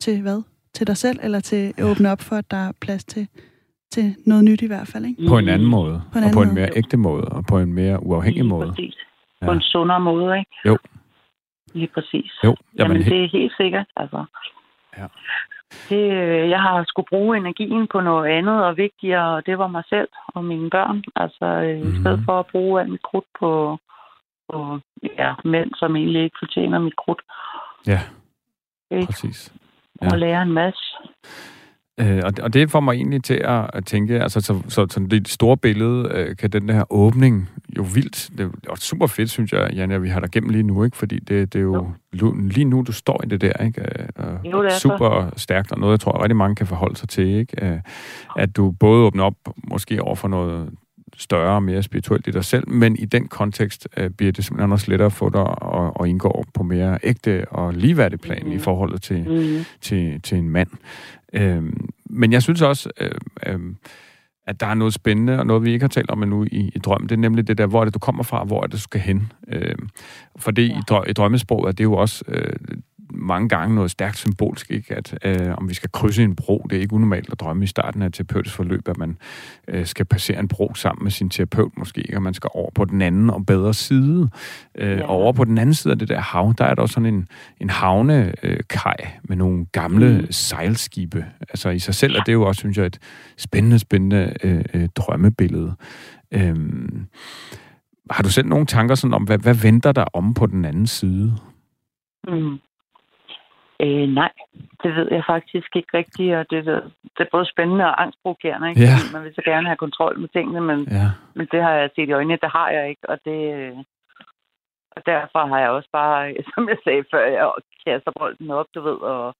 til hvad? Til dig selv, eller til at åbne op for, at der er plads til, til noget nyt i hvert fald, ikke? På en anden måde, på en anden og på en mere måde. ægte måde, og på en mere uafhængig måde. Præcis ja. på en sundere måde, ikke? Jo. Lige præcis. Jo. Jamen, Jamen det er helt sikkert, altså. Ja. Det, øh, jeg har skulle bruge energien på noget andet og vigtigere, og det var mig selv og mine børn. Altså, mm-hmm. i mhm. stedet for at bruge alt mit krudt på, på ja, mænd, som egentlig ikke fortjener mit krudt. Ja, ikke? præcis. Ja. Og lære en masse. Øh, og, og det får mig egentlig til at, at tænke, altså så, så, så det store billede, øh, kan den der åbning jo vildt, det er super fedt, synes jeg, Janne, at vi har dig gennem lige nu, ikke? fordi det, det er jo, jo lige nu, du står i det der, ikke? Øh, jo, det er super så. stærkt, og noget, jeg tror, rigtig mange kan forholde sig til, ikke? Øh, at du både åbner op, måske over for noget større og mere spirituelt i dig selv, men i den kontekst øh, bliver det simpelthen også lettere for dig at, at indgå på mere ægte og ligeværdig plan mm. i forholdet til, mm. til, til en mand. Øhm, men jeg synes også, øh, øh, at der er noget spændende, og noget vi ikke har talt om endnu i, i drøm, det er nemlig det der, hvor er det, du kommer fra, hvor er det, du skal hen. Øh, for det ja. i, drø, i drømmesproget er det jo også øh, mange gange noget stærkt symbolsk, ikke? at øh, om vi skal krydse en bro, det er ikke unormalt at drømme i starten af et terapeutisk forløb, at man øh, skal passere en bro sammen med sin terapeut måske, og man skal over på den anden og bedre side. Øh, ja. Og over på den anden side af det der hav, der er der også sådan en, en havnekaj øh, med nogle gamle mm. sejlskibe. Altså i sig selv er det jo også, synes jeg, et spændende, spændende øh, øh, drømmebillede. Øh, har du selv nogle tanker sådan om, hvad, hvad venter der om på den anden side? Mm. Øh, nej, det ved jeg faktisk ikke rigtigt, og det, det er både spændende og angstprovokerende, ikke? Ja. Fordi man vil så gerne have kontrol med tingene, men, Ja. men det har jeg set i øjnene, det har jeg ikke, og det... Og derfor har jeg også bare, som jeg sagde før, jeg kaster bolden op, du ved, og,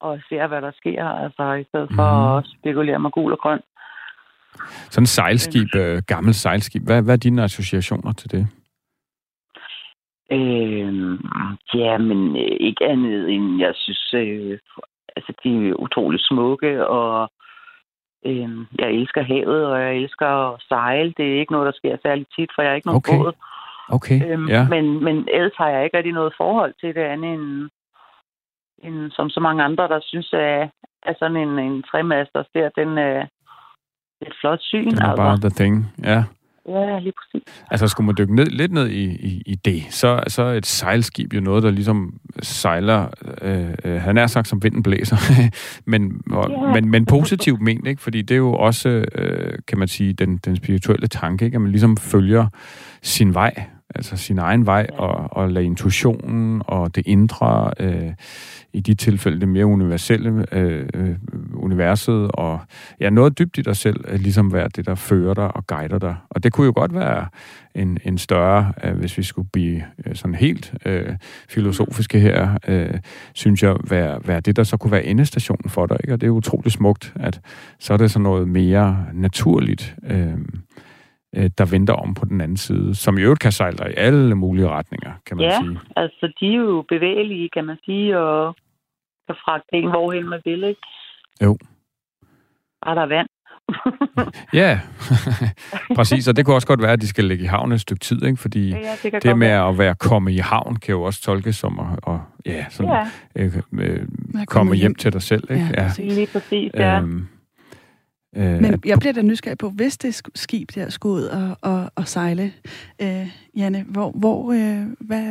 og ser, hvad der sker, altså i stedet for Mhm. at spekulere med gul og grøn. Sådan et sejlskib, øh, gammelt sejlskib. Hvad, hvad er dine associationer til det? Øh, ja, men øh, ikke andet end, jeg synes, øh, altså, de er utrolig smukke, og øh, jeg elsker havet, og jeg elsker at sejle. Det er ikke noget, der sker særlig tit, for jeg er ikke nogen Okay. båd. Okay, Øhm, ja. men, men ellers har jeg ikke rigtig noget forhold til det andet end, end som så mange andre, der synes, at, at sådan en, en tremasters der, den er et flot syn. Det er bare the thing, ja. Ja, lige præcis. Altså, skulle man dykke ned, lidt ned i, i, i det, så, så er et sejlskib jo noget, der ligesom sejler, øh, øh, han er sagt, som vinden blæser, men, og, Ja. men, men positivt ment, ikke? Fordi det er jo også, øh, kan man sige, den, den spirituelle tanke, ikke? At man ligesom følger sin vej, altså sin egen vej, og, og lade intuitionen og det indre, øh, i de tilfælde det mere universelle, øh, øh, universet, og ja, noget dybt i dig selv, øh, ligesom være det, der fører dig og guider dig. Og det kunne jo godt være en, en større, øh, hvis vi skulle blive øh, sådan helt øh, filosofiske her, øh, synes jeg, være, være det, der så kunne være endestationen for dig. Ikke? Og det er utroligt smukt, at så er det sådan noget mere naturligt, øh, der venter om på den anden side, som i øvrigt kan sejle dig i alle mulige retninger, kan man Ja. sige. Altså, de er jo bevægelige, kan man sige, og kan fragte en hvorhen man vil, ikke? Jo. Bare der er vand. Ja, præcis. Og det kunne også godt være, at de skal ligge i havn et stykke tid, ikke? fordi ja, det det godt med være. at være komme i havn, kan jo også tolkes som at, og, ja, sådan, Ja, øh, øh, komme hjem til dig selv. Ikke? Ja, præcis. lige præcis, ja. Øhm, øh, Men jeg bliver da nysgerrig på, hvis det sk- skib der skulle ud og, og, og sejle, øh, Janne, hvor, hvor, øh, hvad,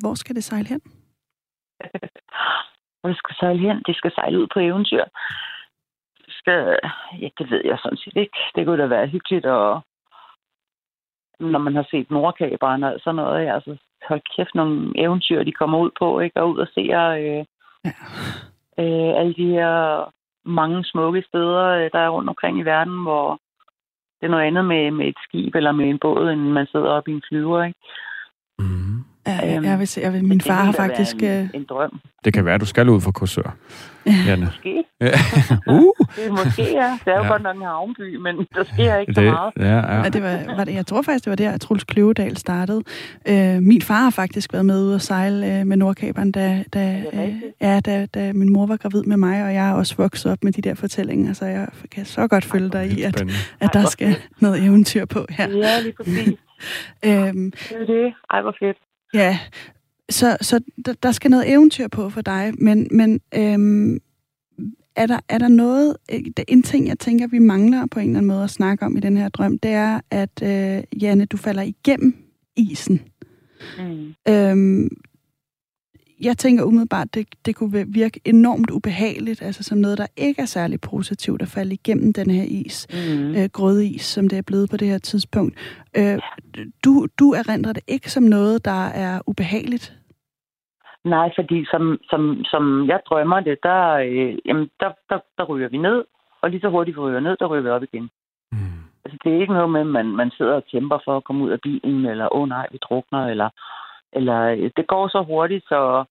hvor skal det sejle hen? Hvor det skal sejle hen? Det skal sejle ud på eventyr. Det skal... Ja, det ved jeg sådan set ikke. Det kunne da være hyggeligt, og når man har set Nordkaberen og sådan noget, ja, altså, hold kæft, nogle eventyr, de kommer ud på, ikke? Og ud og ser øh, Ja. øh, alle de her mange smukke steder, øh, der er rundt omkring i verden, hvor det er noget andet med, med et skib eller med en båd, end man sidder oppe i en flyver, ikke? mm, Ja, Øhm, jeg vil se, jeg vil, min Det far har faktisk... En, øh, en drøm. det kan være, at du skal ud for Korsør, Janne. Måske. Ja. uh, Det er måske, ja. Det er jo Ja. godt nok en havnby, men der sker ikke så det, meget. ja, ja. Ja, det var, var det, jeg tror faktisk, det var der, at Truls Kløvedal startede. Øh, min far har faktisk været med ude og sejle øh, med Nordkaberen, da, da, øh, ja, da, da min mor var gravid med mig, og jeg er også vokset op med de der fortællinger, så jeg kan så godt følge dig i, at, at der skal noget eventyr på her. Ja, lige præcis. Øhm, Det er det. Ej, hvor fedt. Ja, så, så der, der skal noget eventyr på for dig, men, men øhm, er, der, er der noget, øh, en ting, jeg tænker, vi mangler på en eller anden måde at snakke om i den her drøm, det er, at øh, Janne, du falder igennem isen. Mm. Øhm, jeg tænker umiddelbart, det, det kunne virke enormt ubehageligt, altså som noget, der ikke er særlig positivt at falde igennem den her is, Mm. øh, grødeis, som det er blevet på det her tidspunkt. Øh, du, du erindrer det ikke som noget, der er ubehageligt? Nej, fordi som, som, som jeg drømmer det, der, øh, jamen, der, der, der ryger vi ned, og lige så hurtigt vi ryger ned, der ryger vi op igen. Mm. Altså, det er ikke noget med, at man, man sidder og kæmper for at komme ud af bilen, eller åh oh, nej, vi drukner, eller, eller øh, det går så hurtigt, så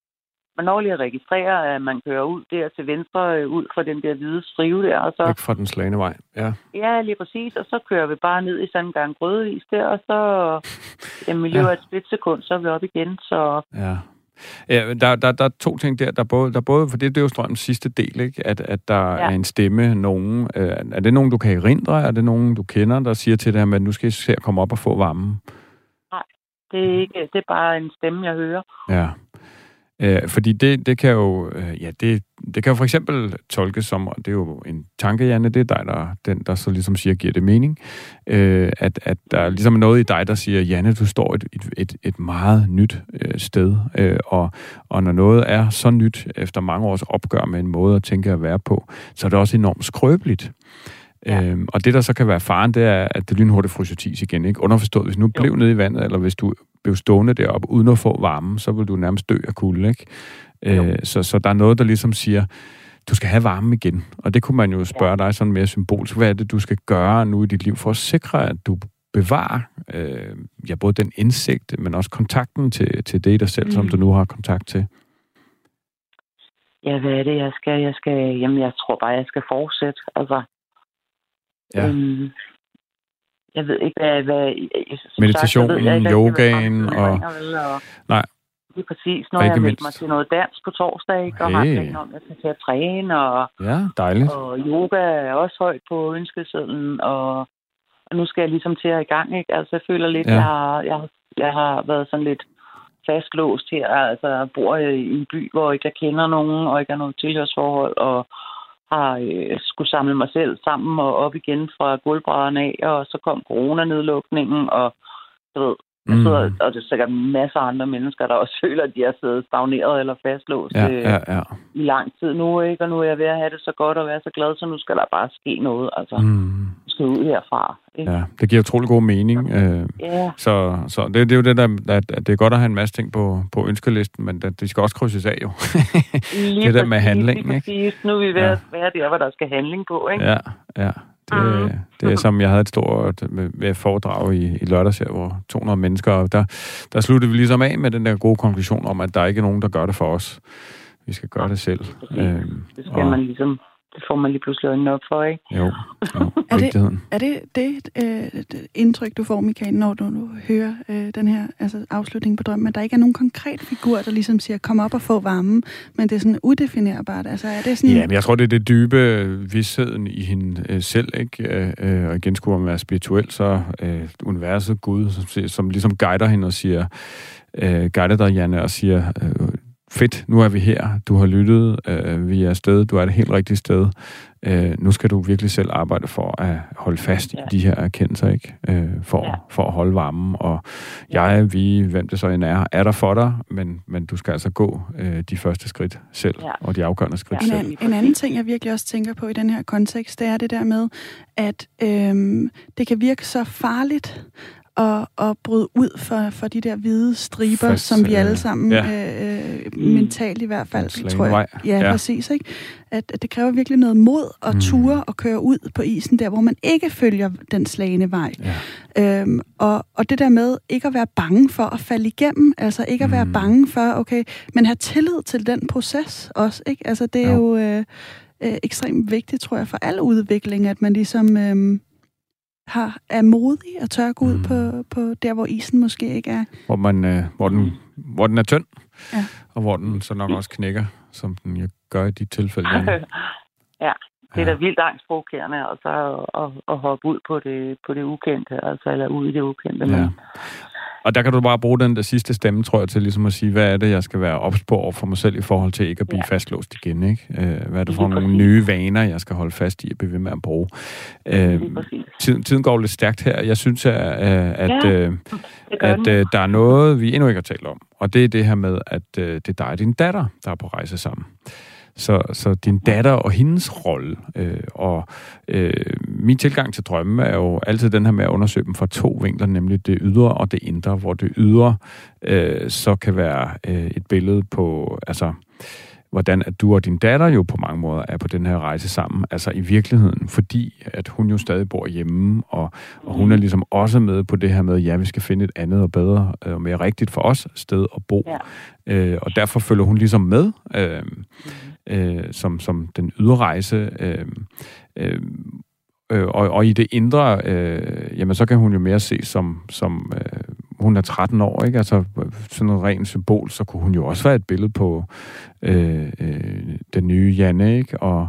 man når lige at registrere, at man kører ud der til venstre, øh, ud fra den der hvide strive der, og så, Væk fra den slagende vej. Ja. ja, lige præcis, og så kører vi bare ned i sådan en gang grødeis der, og så, jamen, i løbet af et splitsekund, så er vi op igen, så Ja. Ja, der, der, der er to ting der. Der er både, der er både for det, det er jo strømmens sidste del, ikke? At, at der. Ja. er en stemme, nogen. Øh, er det nogen, du kan erindre? Er det nogen, du kender, der siger til dig, at nu skal I se at komme op og få varmen? Det er, ikke, det er bare en stemme, jeg hører. Ja. Øh, fordi det, det kan jo, øh, ja, det, det kan jo for eksempel tolkes som, og det er jo en tanke, Janne, det er dig, der, den, der så ligesom siger, giver det mening, øh, at, at der er ligesom noget i dig, der siger, Janne, du står et, et, et, et meget nyt øh, sted, øh, og, og når noget er så nyt, efter mange års opgør med en måde at tænke at være på, så er det også enormt skrøbeligt. Ja. Øhm, og det, der så kan være faren, det er, at det lynhurtigt fryser tis igen. Ikke? Underforstået, hvis nu Jo. blev nede i vandet, eller hvis du blive stående deroppe uden at få varme, så vil du nærmest dø af kulde, ikke? Øh, så, så der er noget, der ligesom siger, du skal have varme igen. Og det kunne man jo spørge dig sådan mere symbolsk. Hvad er det, du skal gøre nu i dit liv for at sikre, at du bevarer øh, ja, både den indsigt, men også kontakten til, til det i dig selv, mm. som du nu har kontakt til? Ja, hvad er det, jeg skal? Jeg skal, jamen, jeg tror bare, jeg skal fortsætte. Altså, ja. øhm, jeg ved ikke, hvad... hvad Meditationen, sagt, jeg yogaen og... og... Nej. Det er præcis. Har jeg meldt mig til noget dans på torsdag, ikke? og hey. har om, at jeg skal til at træne. Og, ja, dejligt. Og yoga er også højt på ønskesedlen, og, og nu skal jeg ligesom til at i gang. Ikke? Altså, jeg føler lidt, ja. jeg, har, jeg, jeg har været sådan lidt fastlåst her. Altså, jeg bor i en by, hvor ikke jeg kender nogen, og ikke har noget tilhørsforhold, og har øh, skulle samle mig selv sammen og op igen fra gulvbrædderne af, og så kom coronanedlukningen, og du ved, jeg sidder, mm. og det er sikkert masser af andre mennesker, der også føler, at de har siddet stagneret eller fastlåst ja, øh, ja, ja. i lang tid nu, ikke? Og nu er jeg ved at have det så godt og være så glad, så nu skal der bare ske noget. Altså, mm. skal ud herfra. Ikke? Ja, det giver utrolig god mening. Øh, ja. Så, så det, det er jo det, der, at, at det er godt at have en masse ting på, på ønskelisten, men det, de skal også krydses af jo. det der med handling, ikke? Nu er vi ved ja. at være der, hvor der skal handling på, ikke? Ja, ja. Det, mm. det er som, jeg havde et stort med, med foredrag i, i lørdags her, hvor 200 mennesker, og der, der sluttede vi ligesom af med den der gode konklusion om, at der ikke er nogen, der gør det for os. Vi skal gøre det selv. Det, øhm, det skal og, man ligesom det får man lige pludselig øjnene op for, ikke? Jo, jo er, det, er det det, øh, indtryk, du får, Michael, når du, du hører øh, den her altså, afslutning på drømmen, at der ikke er nogen konkret figur, der ligesom siger, kom op og få varmen, men det er sådan udefinerbart? Altså, er det sådan... Ja, men jeg tror, det er det dybe vidsheden i hende øh, selv, ikke? Øh, øh og igen skulle man være spirituel, så øh, universet, Gud, som, som ligesom guider hende og siger, øh, guider dig, Janne, og siger, øh, fedt, nu er vi her, du har lyttet, øh, vi er afsted, du er det helt rigtige sted. Øh, nu skal du virkelig selv arbejde for at holde fast ja. i de her erkendelser, ikke? Øh, for, ja. for at holde varmen. Og ja. jeg, vi, hvem det så end er, er der for dig, men, men du skal altså gå øh, de første skridt selv, ja. og de afgørende skridt ja. selv. En, en anden ting, jeg virkelig også tænker på i den her kontekst, det er det der med, at øh, det kan virke så farligt at, at bryde ud for, for de der hvide striber, Fast, som vi alle øh, sammen, ja. øh, mm. mentalt i hvert fald, tror jeg. Ja, ja, præcis. Ikke? At, at det kræver virkelig noget mod at mm. ture og køre ud på isen der, hvor man ikke følger den slagende vej. Ja. Øhm, og, og det der med ikke at være bange for at falde igennem, altså ikke at mm. være bange for, okay, men have tillid til den proces også, ikke? Altså det er jo, jo øh, øh, ekstremt vigtigt, tror jeg, for al udvikling, at man ligesom... Øh, har, er modig og tør at gå ud mm. på, på der, hvor isen måske ikke er. Hvor, man, øh, hvor, den, hvor den er tynd, ja. og hvor den så nok også knækker, som den jo gør i de tilfælde. ja, det er da vildt angstprovokerende altså, at, at, at hoppe ud på det, på det ukendte, altså, eller ud i det ukendte. Ja. Men, og der kan du bare bruge den der sidste stemme, tror jeg, til ligesom at sige, hvad er det, jeg skal være ops på over for mig selv i forhold til ikke at blive ja. fastlåst igen, ikke? Øh, hvad er det for nogle nye vaner, jeg skal holde fast i at blive ved med at bruge? Øh, tiden, tiden går lidt stærkt her. Jeg synes, at, at, ja, øh, at øh, der er noget, vi endnu ikke har talt om, og det er det her med, at øh, det er dig og din datter, der er på rejse sammen. Så, så din datter og hendes rolle. Øh, og øh, min tilgang til drømme er jo altid den her med at undersøge dem fra to vinkler, nemlig det ydre og det indre, hvor det ydre øh, så kan være øh, et billede på, altså hvordan at du og din datter jo på mange måder er på den her rejse sammen. Altså i virkeligheden, fordi at hun jo stadig bor hjemme, og, og hun er ligesom også med på det her med, ja, vi skal finde et andet og bedre øh, og mere rigtigt for os sted at bo. Ja. Øh, og derfor følger hun ligesom med. Øh, øh, som, som den ydre rejse. Øh, øh, øh, og, og i det indre, øh, jamen så kan hun jo mere se som, som øh, hun er 13 år, ikke? Altså sådan noget rent symbol, så kunne hun jo også være et billede på øh, øh, den nye Janne, ikke? Og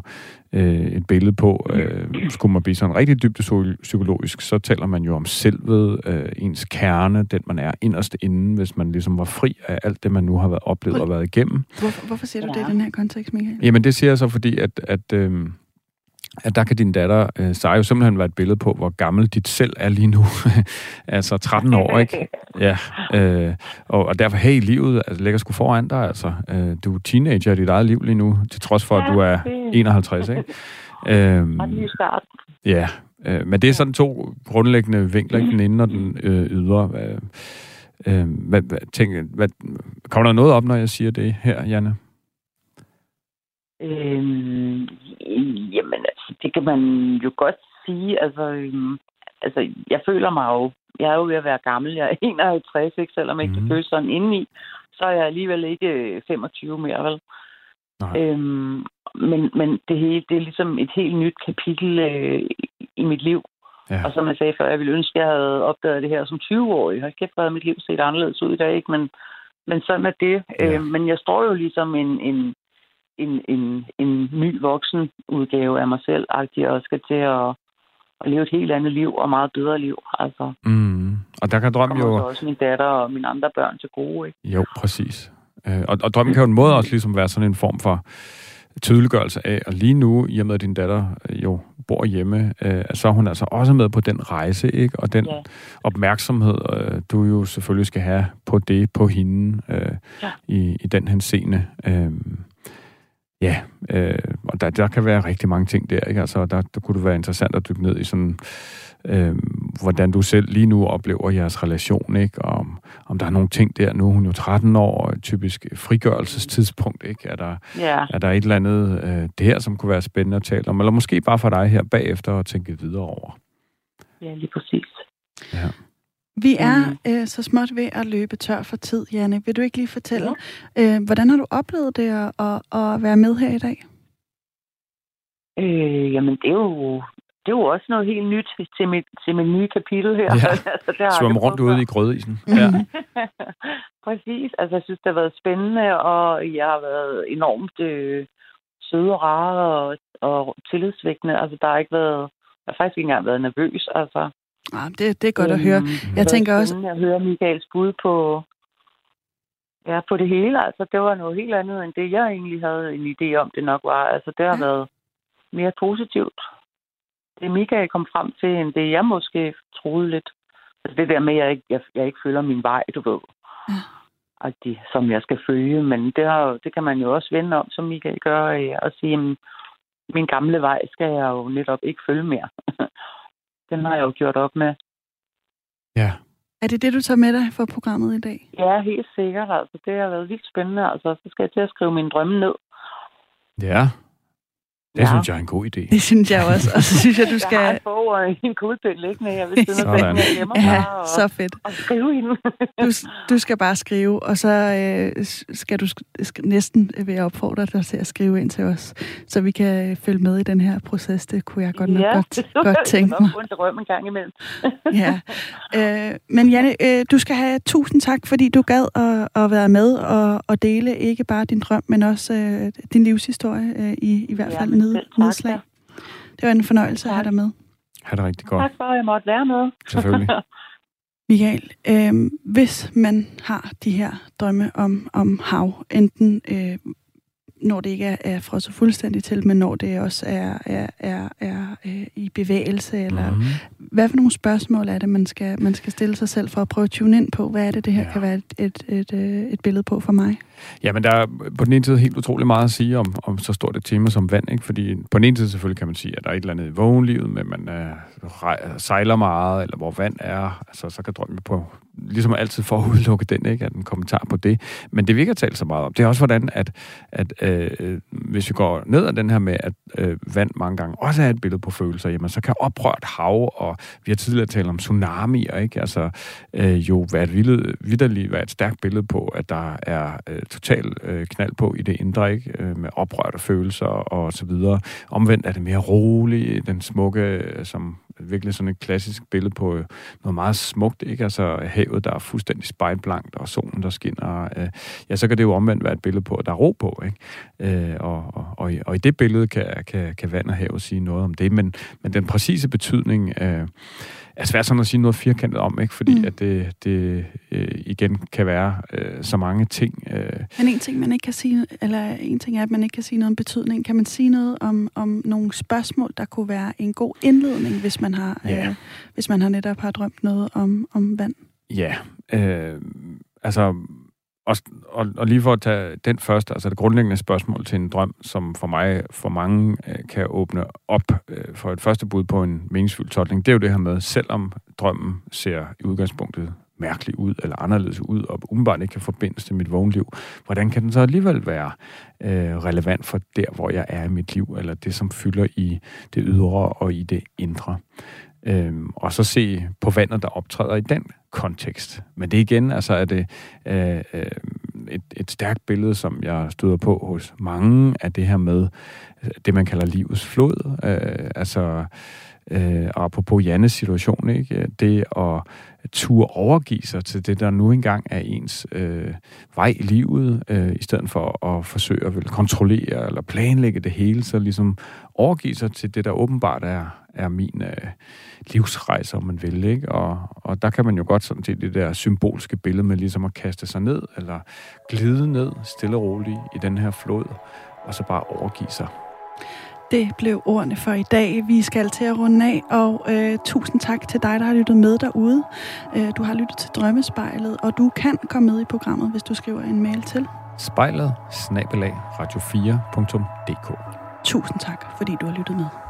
øh, et billede på, øh, skulle man blive sådan rigtig dybt psykologisk, så taler man jo om selvet, øh, ens kerne, den man er inderst inden, hvis man ligesom var fri af alt det, man nu har været oplevet og været igennem. Hvorfor, hvorfor siger du det i den her kontekst, Michael? Jamen det siger jeg så, fordi at, at øh, at der kan din datter, øh, Sara, jo simpelthen være et billede på, hvor gammel dit selv er lige nu. altså 13 år, ikke? Ja, øh, og, og derfor, hey, livet altså, ligger sgu foran dig, altså. Øh, du er teenager i dit eget liv lige nu, til trods for, at du er 51, ikke? Øhm, ja, øh, men det er sådan to grundlæggende vinkler, ikke? den inde og den øh, ydre. Øh, hvad, hvad, tænk, hvad, kommer der noget op, når jeg siger det her, Janne? Øhm, jamen, altså, det kan man jo godt sige. Altså, øhm, altså, jeg føler mig jo... Jeg er jo ved at være gammel. Jeg er 51, ikke? selvom jeg ikke mm. føles sådan indeni. Så er jeg alligevel ikke 25 øh, mere, vel? Nej. Øhm, men, men det, hele, det er ligesom et helt nyt kapitel øh, i mit liv. Ja. Og som jeg sagde før, jeg ville ønske, at jeg havde opdaget det her som 20-årig. Jeg kæft, at mit liv set anderledes ud i dag, ikke? Men, men sådan er det. Ja. Øh, men jeg står jo ligesom en, en, en, en, en ny voksen udgave af mig selv, og skal til at, at leve et helt andet liv og meget bedre liv. Altså, mm. Og der kan drømme jo... også min datter og mine andre børn til gode. Ikke? Jo, præcis. Øh, og, og drømmen kan jo en måde også ligesom være sådan en form for tydeliggørelse af, og lige nu, i og med at din datter øh, jo bor hjemme, øh, så er hun altså også med på den rejse, ikke? Og den ja. opmærksomhed, øh, du jo selvfølgelig skal have på det, på hende, øh, ja. i, i den henseende. Øh, Ja, øh, og der, der kan være rigtig mange ting der, ikke? Altså, der, der kunne det være interessant at dykke ned i sådan, øh, hvordan du selv lige nu oplever jeres relation, ikke? Og om, om der er nogle ting der, nu er hun jo 13 år, typisk frigørelsestidspunkt, ikke? Er der, ja. er der et eller andet øh, der, som kunne være spændende at tale om? Eller måske bare for dig her bagefter at tænke videre over? Ja, lige præcis. Ja. Vi er mm. øh, så småt ved at løbe tør for tid, Janne. Vil du ikke lige fortælle, ja. øh, hvordan har du oplevet det at, at, at være med her i dag? Øh, jamen, det er jo det er jo også noget helt nyt til mit, til mit nye kapitel her. Ja, altså, der Svømme rundt ude i grødisen. Ja. Præcis. Altså, jeg synes, det har været spændende, og jeg har været enormt øh, søde og rare og, og tillidsvækkende. Altså, der har ikke været... Jeg har faktisk ikke engang været nervøs, altså. Ja, det, det er godt at høre. Mm. Jeg tænker også... Jeg hører Michaels bud på, ja, på det hele. Altså, det var noget helt andet, end det, jeg egentlig havde en idé om, det nok var. Altså, det har ja. været mere positivt. Det Michael kom frem til, end det jeg måske troede lidt. Altså, det der med, at jeg ikke, jeg, jeg ikke følger min vej, du ved. Ja. Altså, som jeg skal følge. Men det, har, det kan man jo også vende om, som Michael gør, og sige, at min gamle vej skal jeg jo netop ikke følge mere. den har jeg jo gjort op med. Ja. Er det det, du tager med dig for programmet i dag? Ja, helt sikkert. Altså, det har været vildt spændende. Altså, så skal jeg til at skrive mine drømme ned. Ja. Det ja. synes jeg er en god idé. Det synes jeg også. Og så synes jeg, du skal... Jeg har en bog og en kuglepen liggende her ved siden af bænken hjemme. Ja, og, så fedt. Og skrive i den. du, du skal bare skrive, og så øh, skal du sk- næsten vil jeg opfordre dig til at skrive ind til os, så vi kan følge med i den her proces. Det kunne jeg godt nok ja, godt, godt tænke mig. Ja, det en gang imellem. ja. Øh, men Janne, øh, du skal have tusind tak, fordi du gad at, at være med og, og dele ikke bare din drøm, men også øh, din livshistorie øh, i, i hvert fald ja, ned, nedslag. Det var en fornøjelse tak. at have dig med. Ha' det rigtig godt. Tak for, at jeg måtte være med. Selvfølgelig. Michael, øh, hvis man har de her drømme om, om hav, enten øh, når det ikke er, er frosset fuldstændig til, men når det også er, er, er, er øh, i bevægelse, eller mm. hvad for nogle spørgsmål er det, man skal, man skal stille sig selv for at prøve at tune ind på? Hvad er det, det her ja. kan være et, et, et, øh, et billede på for mig? Ja, men der er på den ene side helt utrolig meget at sige om, om så stort et tema som vand, ikke? Fordi på den ene side selvfølgelig kan man sige, at der er et eller andet i vågenlivet, men man uh, sejler meget, eller hvor vand er, altså så kan drømme på ligesom altid for at udelukke den, ikke? at en kommentar på det. Men det vi ikke har talt så meget om, det er også hvordan, at, at øh, hvis vi går ned ad den her med, at øh, vand mange gange også er et billede på følelser, jamen så kan oprørt hav, og vi har tidligere talt om tsunamier, ikke? Altså, øh, jo være et vidderligt, være et stærkt billede på, at der er øh, total øh, knald på i det indre, ikke? Øh, med oprørte følelser og så videre. Omvendt er det mere roligt, den smukke, øh, som virkelig sådan et klassisk billede på øh, noget meget smukt, ikke? Altså havet, der er fuldstændig spejlblankt, og solen, der skinner. Øh, ja, så kan det jo omvendt være et billede på, at der er ro på, ikke? Øh, og, og, og, og i det billede kan, kan, kan vand og havet sige noget om det, men, men den præcise betydning øh, er svært sådan at sige noget firkantet om, ikke? fordi mm. at det, det øh, igen kan være øh, så mange ting. Øh. Men en ting, man ikke kan sige, eller en ting er, at man ikke kan sige noget om betydning. Kan man sige noget om, om nogle spørgsmål, der kunne være en god indledning, hvis man har, ja. øh, hvis man har netop har drømt noget om, om vand? Ja, øh, altså og, og, og lige for at tage den første, altså det grundlæggende spørgsmål til en drøm, som for mig, for mange øh, kan åbne op øh, for et første bud på en meningsfuld tolkning, det er jo det her med, selvom drømmen ser i udgangspunktet mærkelig ud, eller anderledes ud, og umiddelbart ikke kan forbindes til mit vågenliv, hvordan kan den så alligevel være øh, relevant for der, hvor jeg er i mit liv, eller det, som fylder i det ydre og i det indre? Øhm, og så se på vandet, der optræder i den kontekst. Men det igen, altså er det øh, øh, et, et stærkt billede, som jeg støder på hos mange af det her med øh, det, man kalder livets flod. Øh, altså, øh, apropos Jannes situation, ikke? det at turde overgive sig til det, der nu engang er ens øh, vej i livet, øh, i stedet for at forsøge at vil kontrollere eller planlægge det hele, så ligesom overgive sig til det, der åbenbart er, er min øh, livsrejse, om man vil. Ikke? Og, og der kan man jo godt sådan til det der symbolske billede med ligesom at kaste sig ned, eller glide ned stille og roligt i den her flod, og så bare overgive sig. Det blev ordene for i dag. Vi skal til at runde af, og øh, tusind tak til dig, der har lyttet med derude. Øh, du har lyttet til Drømmespejlet, og du kan komme med i programmet, hvis du skriver en mail til spejlet snabelag radio4.dk. Tusind tak, fordi du har lyttet med.